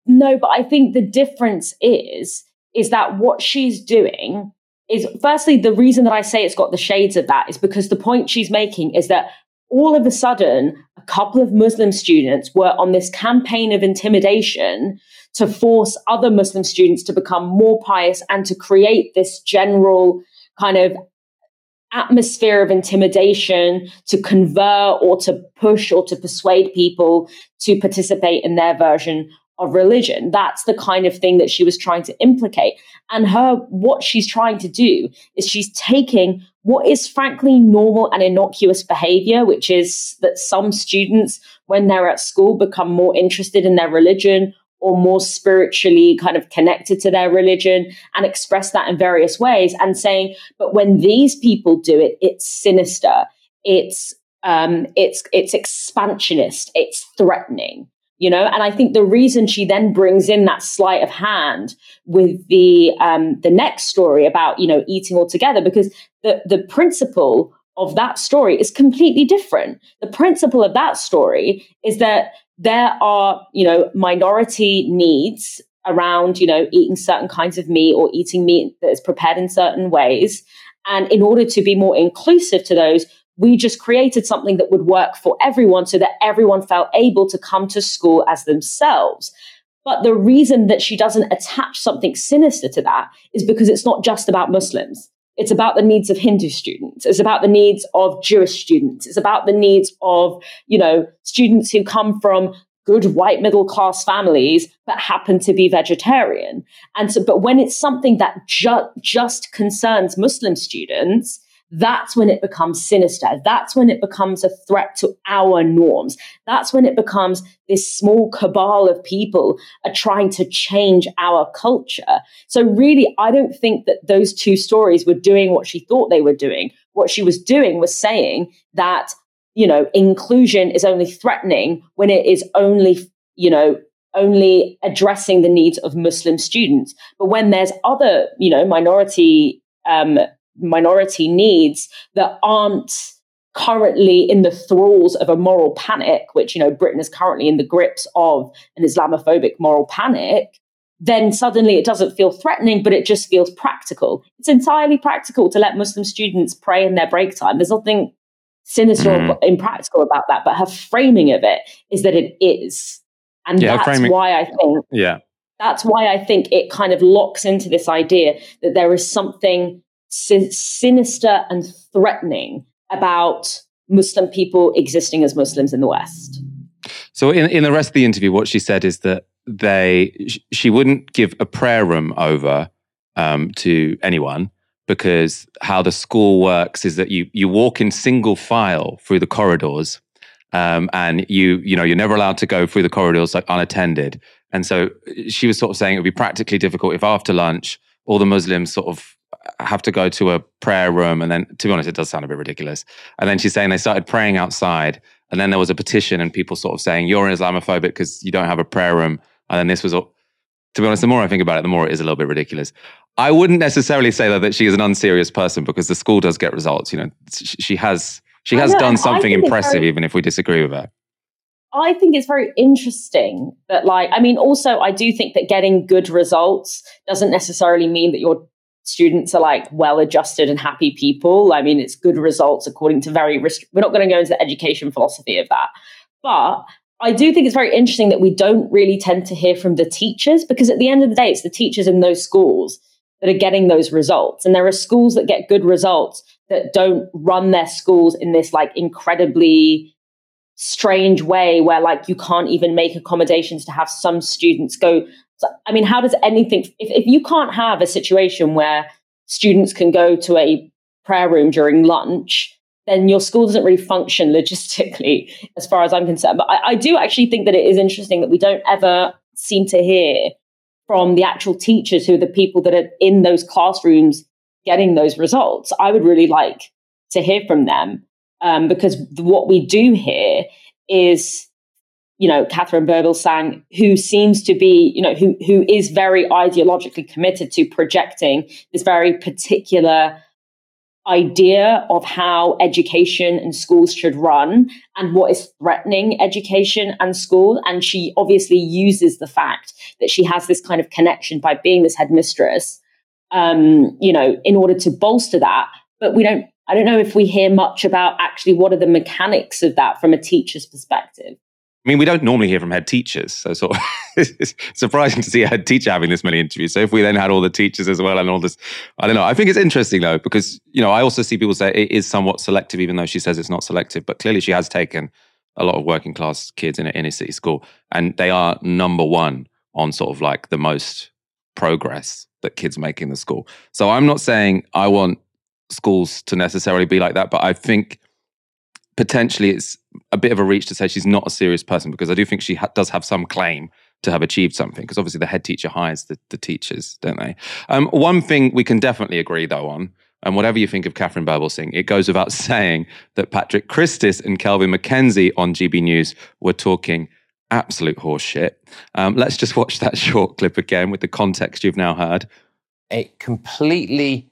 No, but I think the difference is is that what she's doing is firstly the reason that I say it's got the shades of that is because the point she's making is that all of a sudden a couple of Muslim students were on this campaign of intimidation to force other Muslim students to become more pious and to create this general kind of atmosphere of intimidation to convert or to push or to persuade people to participate in their version of religion. That's the kind of thing that she was trying to implicate. And her, what she's trying to do is she's taking what is frankly normal and innocuous behavior, which is that some students, when they're at school, become more interested in their religion or more spiritually kind of connected to their religion and express that in various ways and saying but when these people do it it's sinister it's um, it's it's expansionist it's threatening you know and i think the reason she then brings in that sleight of hand with the um, the next story about you know eating all together because the the principle of that story is completely different the principle of that story is that there are, you know, minority needs around, you know, eating certain kinds of meat or eating meat that is prepared in certain ways. And in order to be more inclusive to those, we just created something that would work for everyone so that everyone felt able to come to school as themselves. But the reason that she doesn't attach something sinister to that is because it's not just about Muslims. It's about the needs of Hindu students. It's about the needs of Jewish students. It's about the needs of, you know, students who come from good white middle class families but happen to be vegetarian. And so, but when it's something that ju- just concerns Muslim students, that's when it becomes sinister. That's when it becomes a threat to our norms. That's when it becomes this small cabal of people are trying to change our culture. So, really, I don't think that those two stories were doing what she thought they were doing. What she was doing was saying that, you know, inclusion is only threatening when it is only, you know, only addressing the needs of Muslim students. But when there's other, you know, minority um, minority needs that aren't currently in the thralls of a moral panic, which, you know, Britain is currently in the grips of an Islamophobic moral panic, then suddenly it doesn't feel threatening, but it just feels practical. It's entirely practical to let Muslim students pray in their break time. There's nothing sinister Mm. or impractical about that, but her framing of it is that it is. And Yeah, that's framing- why I think Yeah. that's why I think it kind of locks into this idea that there is something sin- sinister and threatening about Muslim people existing as Muslims in the West. So in, in the rest of the interview, what she said is that they sh- she wouldn't give a prayer room over um, to anyone because how the school works is that you you walk in single file through the corridors, um, and you you know you're never allowed to go through the corridors like unattended. And so she was sort of saying it would be practically difficult if after lunch all the Muslims sort of have to go to a prayer room, and then to be honest, it does sound a bit ridiculous. And then she's saying they started praying outside, and then there was a petition, and people sort of saying you're Islamophobic because you don't have a prayer room. And then this was all. To be honest, the more I think about it, the more it is a little bit ridiculous. I wouldn't necessarily say though that she is an unserious person because the school does get results. You know, she has she has know, done something impressive, very- even if we disagree with her. I think it's very interesting that, like, I mean, also, I do think that getting good results doesn't necessarily mean that your students are like well adjusted and happy people. I mean, it's good results according to very, rest- we're not going to go into the education philosophy of that. But I do think it's very interesting that we don't really tend to hear from the teachers because at the end of the day, it's the teachers in those schools that are getting those results. And there are schools that get good results that don't run their schools in this like incredibly strange way where like you can't even make accommodations to have some students go i mean how does anything if, if you can't have a situation where students can go to a prayer room during lunch then your school doesn't really function logistically [laughs] as far as i'm concerned. But I, I do actually think that it is interesting that we don't ever seem to hear from the actual teachers who are the people that are in those classrooms getting those results. I would really like to hear from them um, because what we do here is, you know, Katharine Birbalsingh, who seems to be, you know, who who is very ideologically committed to projecting this very particular idea of how education and schools should run and what is threatening education and school. And she obviously uses the fact that she has this kind of connection by being this headmistress, um, you know, in order to bolster that. But we don't I don't know if we hear much about actually what are the mechanics of that from a teacher's perspective. I mean, we don't normally hear from head teachers, so [laughs] it's surprising to see a head teacher having this many interviews. So if we then had all the teachers as well and all this, I don't know. I think it's interesting though because you know I also see people say it is somewhat selective, even though she says it's not selective. But clearly, she has taken a lot of working class kids in an inner city school, and they are number one on sort of like the most progress that kids make in the school. So I'm not saying I want schools to necessarily be like that, but I think potentially it's a bit of a reach to say she's not a serious person because I do think she ha- does have some claim to have achieved something because obviously the head teacher hires the, the teachers, don't they? Um, one thing we can definitely agree though on, and whatever you think of Katharine Birbalsingh, it goes without [laughs] saying that Patrick Christys and Kelvin MacKenzie on GB News were talking absolute horseshit. Um, let's just watch that [laughs] short clip again with the context you've now heard. It completely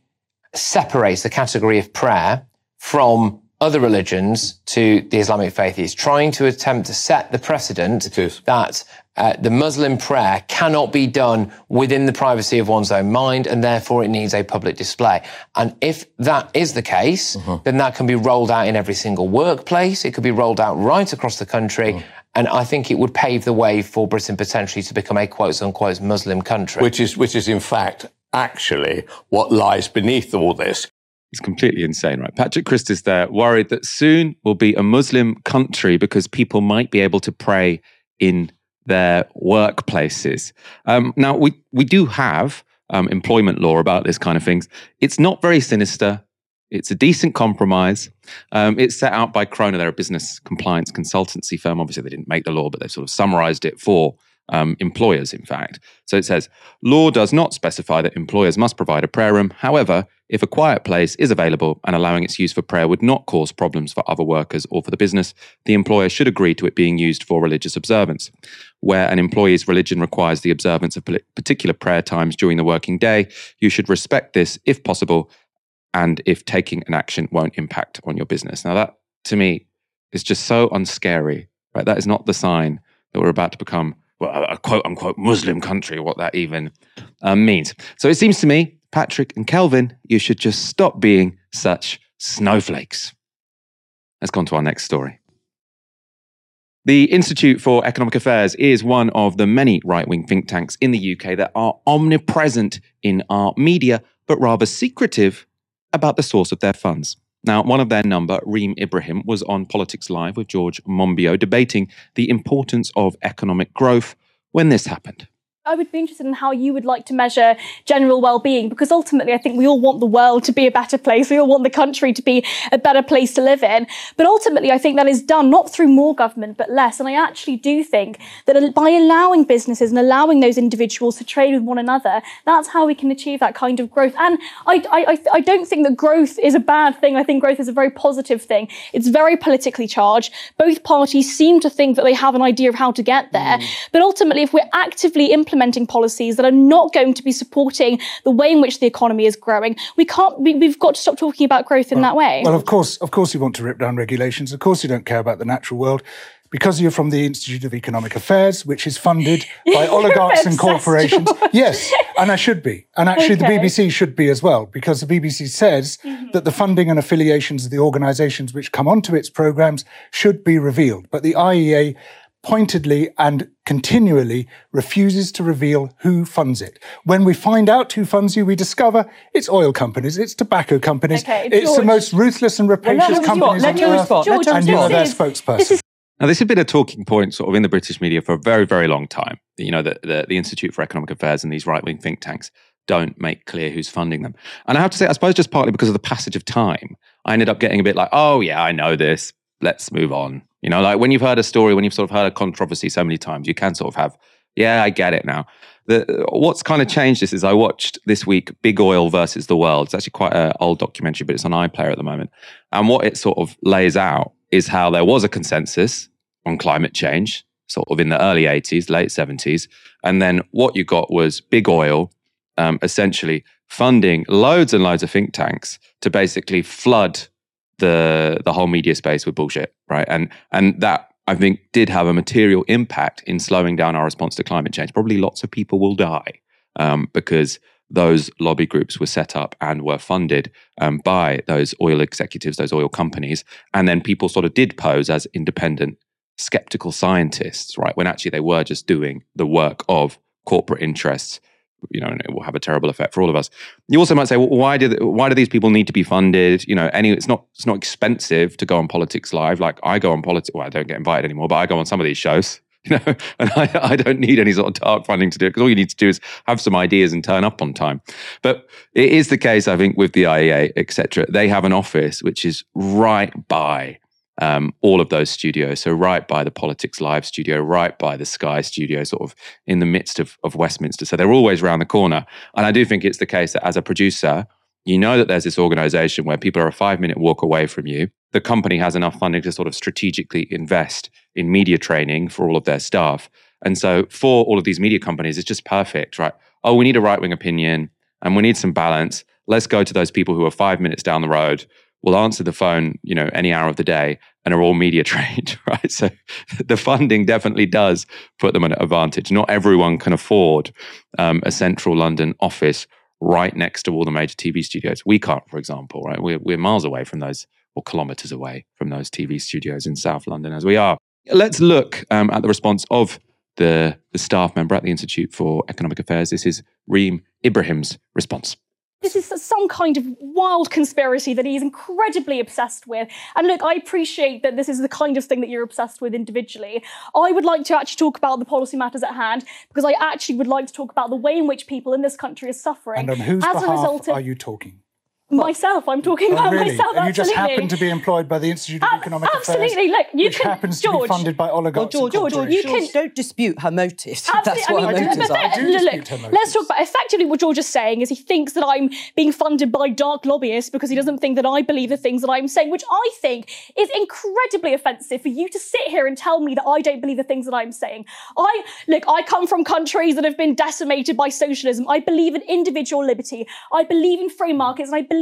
separates the category of prayer from other religions to the Islamic faith. It's trying to attempt to set the precedent that uh, the Muslim prayer cannot be done within the privacy of one's own mind, and therefore it needs a public display. And if that is the case, then that can be rolled out in every single workplace. It could be rolled out right across the country. And I think it would pave the way for Britain potentially to become a quote unquote Muslim country. Which is, which is in fact, actually what lies beneath all this. It's completely insane, right? Patrick Christys there, worried that soon will be a Muslim country because people might be able to pray in their workplaces. Um, now, we, we do have um, employment law about this kind of things. It's not very sinister. It's a decent compromise. Um, it's set out by Croner. They're a business compliance consultancy firm. Obviously, they didn't make the law, but they've sort of summarized it for um, employers, in fact. So it says, law does not specify that employers must provide a prayer room. However, if a quiet place is available and allowing its use for prayer would not cause problems for other workers or for the business, the employer should agree to it being used for religious observance. Where an employee's religion requires the observance of particular prayer times during the working day, you should respect this if possible and if taking an action won't impact on your business. Now, that to me is just so unscary, right? That is not the sign that we're about to become a quote unquote Muslim country, what that even um, means. So it seems to me, Patrick and Kelvin, you should just stop being such snowflakes. Let's go on to our next story. The Institute for Economic Affairs is one of the many right wing think tanks in the UK that are omnipresent in our media, but rather secretive about the source of their funds. Now, one of their number, Reem Ibrahim, was on Politics Live with George Monbiot debating the importance of economic growth when this happened. I would be interested in how you would like to measure general well-being because ultimately I think we all want the world to be a better place. We all want the country to be a better place to live in. But ultimately I think that is done not through more government but less. And I actually do think that by allowing businesses and allowing those individuals to trade with one another, that's how we can achieve that kind of growth. And I, I, I don't think that growth is a bad thing. I think growth is a very positive thing. It's very politically charged. Both parties seem to think that they have an idea of how to get there. Mm. But ultimately if we're actively implementing implementing policies that are not going to be supporting the way in which the economy is growing. We can't. We, have got to stop talking about growth in well, that way. Well, of course, of course, you want to rip down regulations. Of course, you don't care about the natural world because you're from the Institute of Economic Affairs, which is funded [laughs] by oligarchs and corporations. Yes, and I should be. And actually, okay. the BBC should be as well, because the BBC says mm-hmm. that the funding and affiliations of the organizations which come onto its programs should be revealed. But the IEA pointedly and continually refuses to reveal who funds it. When we find out who funds you, we discover it's oil companies, it's tobacco companies, okay, it's the most ruthless and rapacious well, companies on earth, George, and you're their spokesperson. Now, this has been a talking point sort of in the British media for a very, very long time. You know, the, the, the Institute for Economic Affairs and these right wing think tanks don't make clear who's funding them. And I have to say, I suppose just partly because of the passage of time, I ended up getting a bit like, oh, yeah, I know this. Let's move on. You know, like when you've heard a story, when you've sort of heard a controversy so many times, you can sort of have, yeah, I get it now. The, what's kind of changed this is I watched this week Big Oil versus the World. It's actually quite an old documentary, but it's on iPlayer at the moment. And what it sort of lays out is how there was a consensus on climate change, sort of in the early 80s, late 70s. And then what you got was Big Oil um, essentially funding loads and loads of think tanks to basically flood the the whole media space with bullshit, right? And and that I think did have a material impact in slowing down our response to climate change. Probably lots of people will die um, because those lobby groups were set up and were funded um, by those oil executives, those oil companies, and then people sort of did pose as independent, skeptical scientists, right? When actually they were just doing the work of corporate interests you know, and it will have a terrible effect for all of us. You also might say, well, why do why do these people need to be funded? You know, any it's not it's not expensive to go on Politics Live. Like I go on Politics, well, I don't get invited anymore, but I go on some of these shows. [laughs] You know, and I, I don't need any sort of dark funding to do it because all you need to do is have some ideas and turn up on time. But it is the case, I think, with the IEA, etc. They have an office which is right by um, all of those studios. So right by the Politics Live studio, right by the Sky studio, sort of in the midst of, of Westminster. So they're always around the corner. And I do think it's the case that as a producer, you know that there's this organization where people are a five minute walk away from you. The company has enough funding to sort of strategically invest in media training for all of their staff. And so for all of these media companies, it's just perfect, right? Oh, we need a right wing opinion and we need some balance. Let's go to those people who are five minutes down the road We'll answer the phone, you know, any hour of the day and are all media [laughs] trained, right? So [laughs] the funding definitely does put them at an advantage. Not everyone can afford um, a central London office right next to all the major TV studios. We can't, for example, right? We're, we're miles away from those or kilometers away from those TV studios in South London as we are. Let's look um, at the response of the, the staff member at the Institute for Economic Affairs. This is Reem Ibrahim's response this is some kind of wild conspiracy that he's incredibly obsessed with. And look, I appreciate that this is the kind of thing that you're obsessed with individually. I would like to actually talk about the policy matters at hand because I actually would like to talk about the way in which people in this country are suffering. And on whose as behalf a result of, are you talking? Myself. I'm talking Oh, about really? myself. and you just happen to be employed by the Institute of Economic absolutely. Affairs, Look, you which can- happens to be funded by oligarchs. George, George, you corporations. can- don't dispute her motives. Absolutely. That's what I her motives but- are. but- look, look, let's talk about effectively what George is saying is he thinks that I'm being funded by dark lobbyists because he doesn't think that I believe the things that I'm saying, which I think is incredibly offensive for you to sit here and tell me that I don't believe the things that I'm saying. I look, I come from countries that have been decimated by socialism. I believe in individual liberty. I believe in free markets and I believe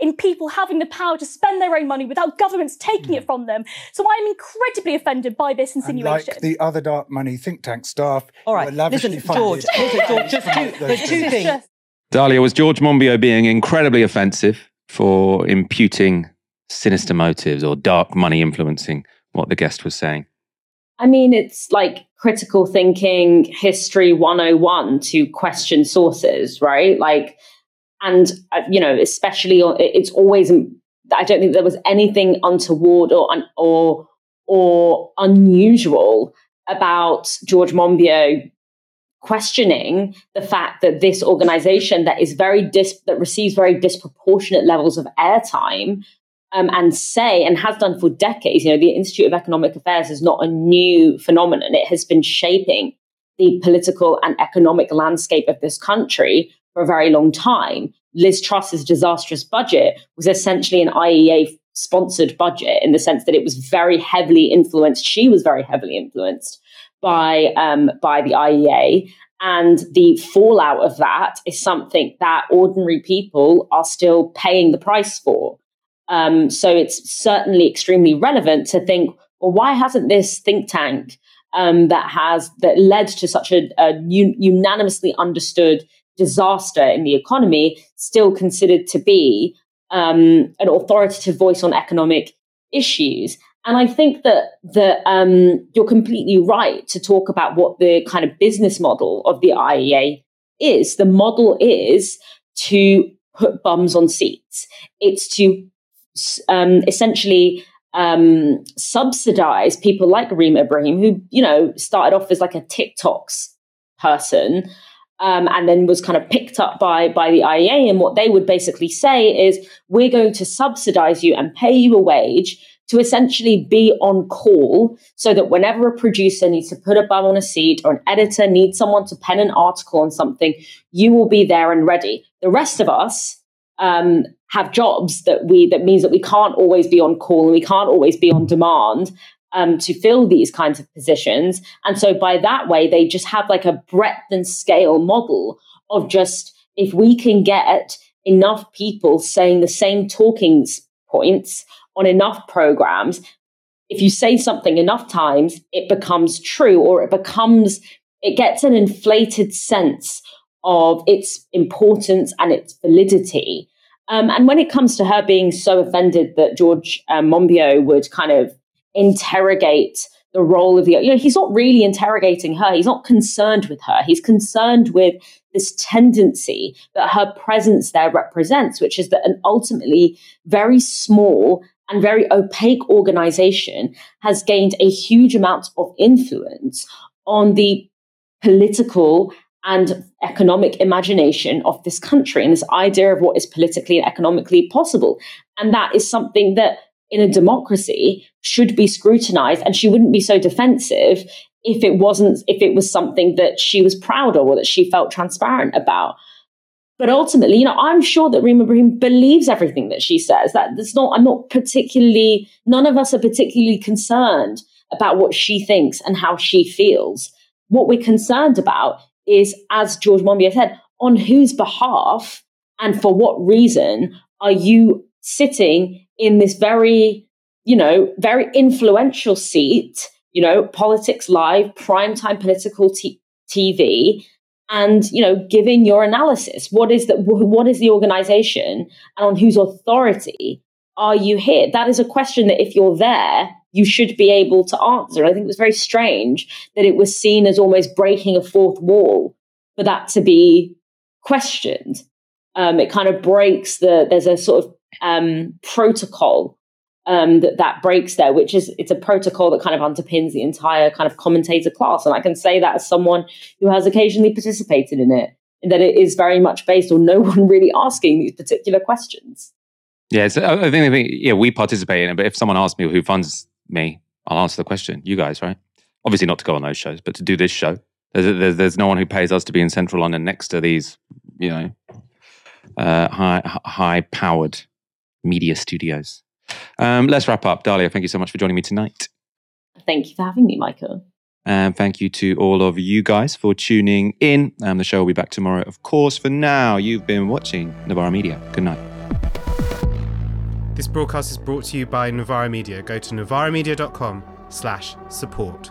in people having the power to spend their own money without governments taking it hmm. from them. So I'm incredibly offended by this And insinuation. like the other dark money think tank staff, All right, were lavishly listen. George, listen, George, [laughs] just two, Those there's two things. things. Dalia, was George Monbiot being incredibly offensive for imputing sinister motives or dark money influencing what the guest was saying? I mean, it's like critical thinking, history 101 to question sources, right? Like, and, uh, you know, especially, it's always, I don't think there was anything untoward or, or, or unusual about George Monbiot questioning the fact that this organization that is very dis- that receives very disproportionate levels of airtime um, and say and has done for decades you know the institute of economic affairs is not a new phenomenon. It has been shaping the political and economic landscape of this country for a very long time liz truss's disastrous budget was essentially an iea sponsored budget in the sense that it was very heavily influenced she was very heavily influenced by um, by the IEA, and the fallout of that is something that ordinary people are still paying the price for. Um, so it's certainly extremely relevant to think, well, why hasn't this think tank um, that has that led to such a, a un- unanimously understood disaster in the economy still considered to be um, an authoritative voice on economic issues? And I think that that um, you're completely right to talk about what the kind of business model of the IEA is. The model is to put bums on seats. It's to um, essentially um, subsidize people like Reem Ibrahim, who you know started off as like a TikToks person. Um, and then was kind of picked up by by the IEA, and what they would basically say is, "We're going to subsidize you and pay you a wage to essentially be on call so that whenever a producer needs to put a bum on a seat or an editor needs someone to pen an article on something, you will be there and ready. The rest of us um, have jobs that we that means that we can't always be on call and we can't always be on demand um, to fill these kinds of positions. And so by that way, they just have like a breadth and scale model of just if we can get enough people saying the same talking points on enough programs, if you say something enough times, it becomes true or it becomes, it gets an inflated sense of its importance and its validity. Um, and when it comes to her being so offended that George um, Monbiot would kind of interrogate the role of the, you know, he's not really interrogating her. He's not concerned with her. He's concerned with this tendency that her presence there represents, which is that an ultimately very small and very opaque organization has gained a huge amount of influence on the political and economic imagination of this country and this idea of what is politically and economically possible. And that is something that in a democracy should be scrutinized and she wouldn't be so defensive if it wasn't if it was something that she was proud of or that she felt transparent about. But ultimately you know i'm sure that rima Ibrahim believes everything that she says. That that's not i'm not particularly none of us are particularly concerned about what she thinks and how she feels. What we're concerned about is as george monbiot said on whose behalf and for what reason are you sitting in this very you know very influential seat you know politics live primetime political t- tv and you know giving your analysis. What is that what is the organization and on whose authority are you here? That is a question that if you're there you should be able to answer. I think it was very strange that it was seen as almost breaking a fourth wall for that to be questioned. Um, it kind of breaks the there's a sort of um, protocol um, that that breaks there, which is it's a protocol that kind of underpins the entire kind of commentator class, and I can say that as someone who has occasionally participated in it. that it is very much based on no [laughs] one really asking these particular questions. Yeah, so I think, I think yeah, we participate in it. But if someone asks me who funds me, I'll answer the question. You guys, right? Obviously, not to go on those shows, but to do this show. There's, there's, there's no one who pays us to be in central London next to these, you know, uh, high high powered media studios. Um, let's wrap up, Dalia. Thank you so much for joining me tonight. Thank you for having me, Michael. And thank you to all of you guys for tuning in. Um, the show will be back tomorrow, of course. For now, you've been watching Novara Media. Good night. This broadcast is brought to you by Novara Media. Go to novaramedia.com slash support.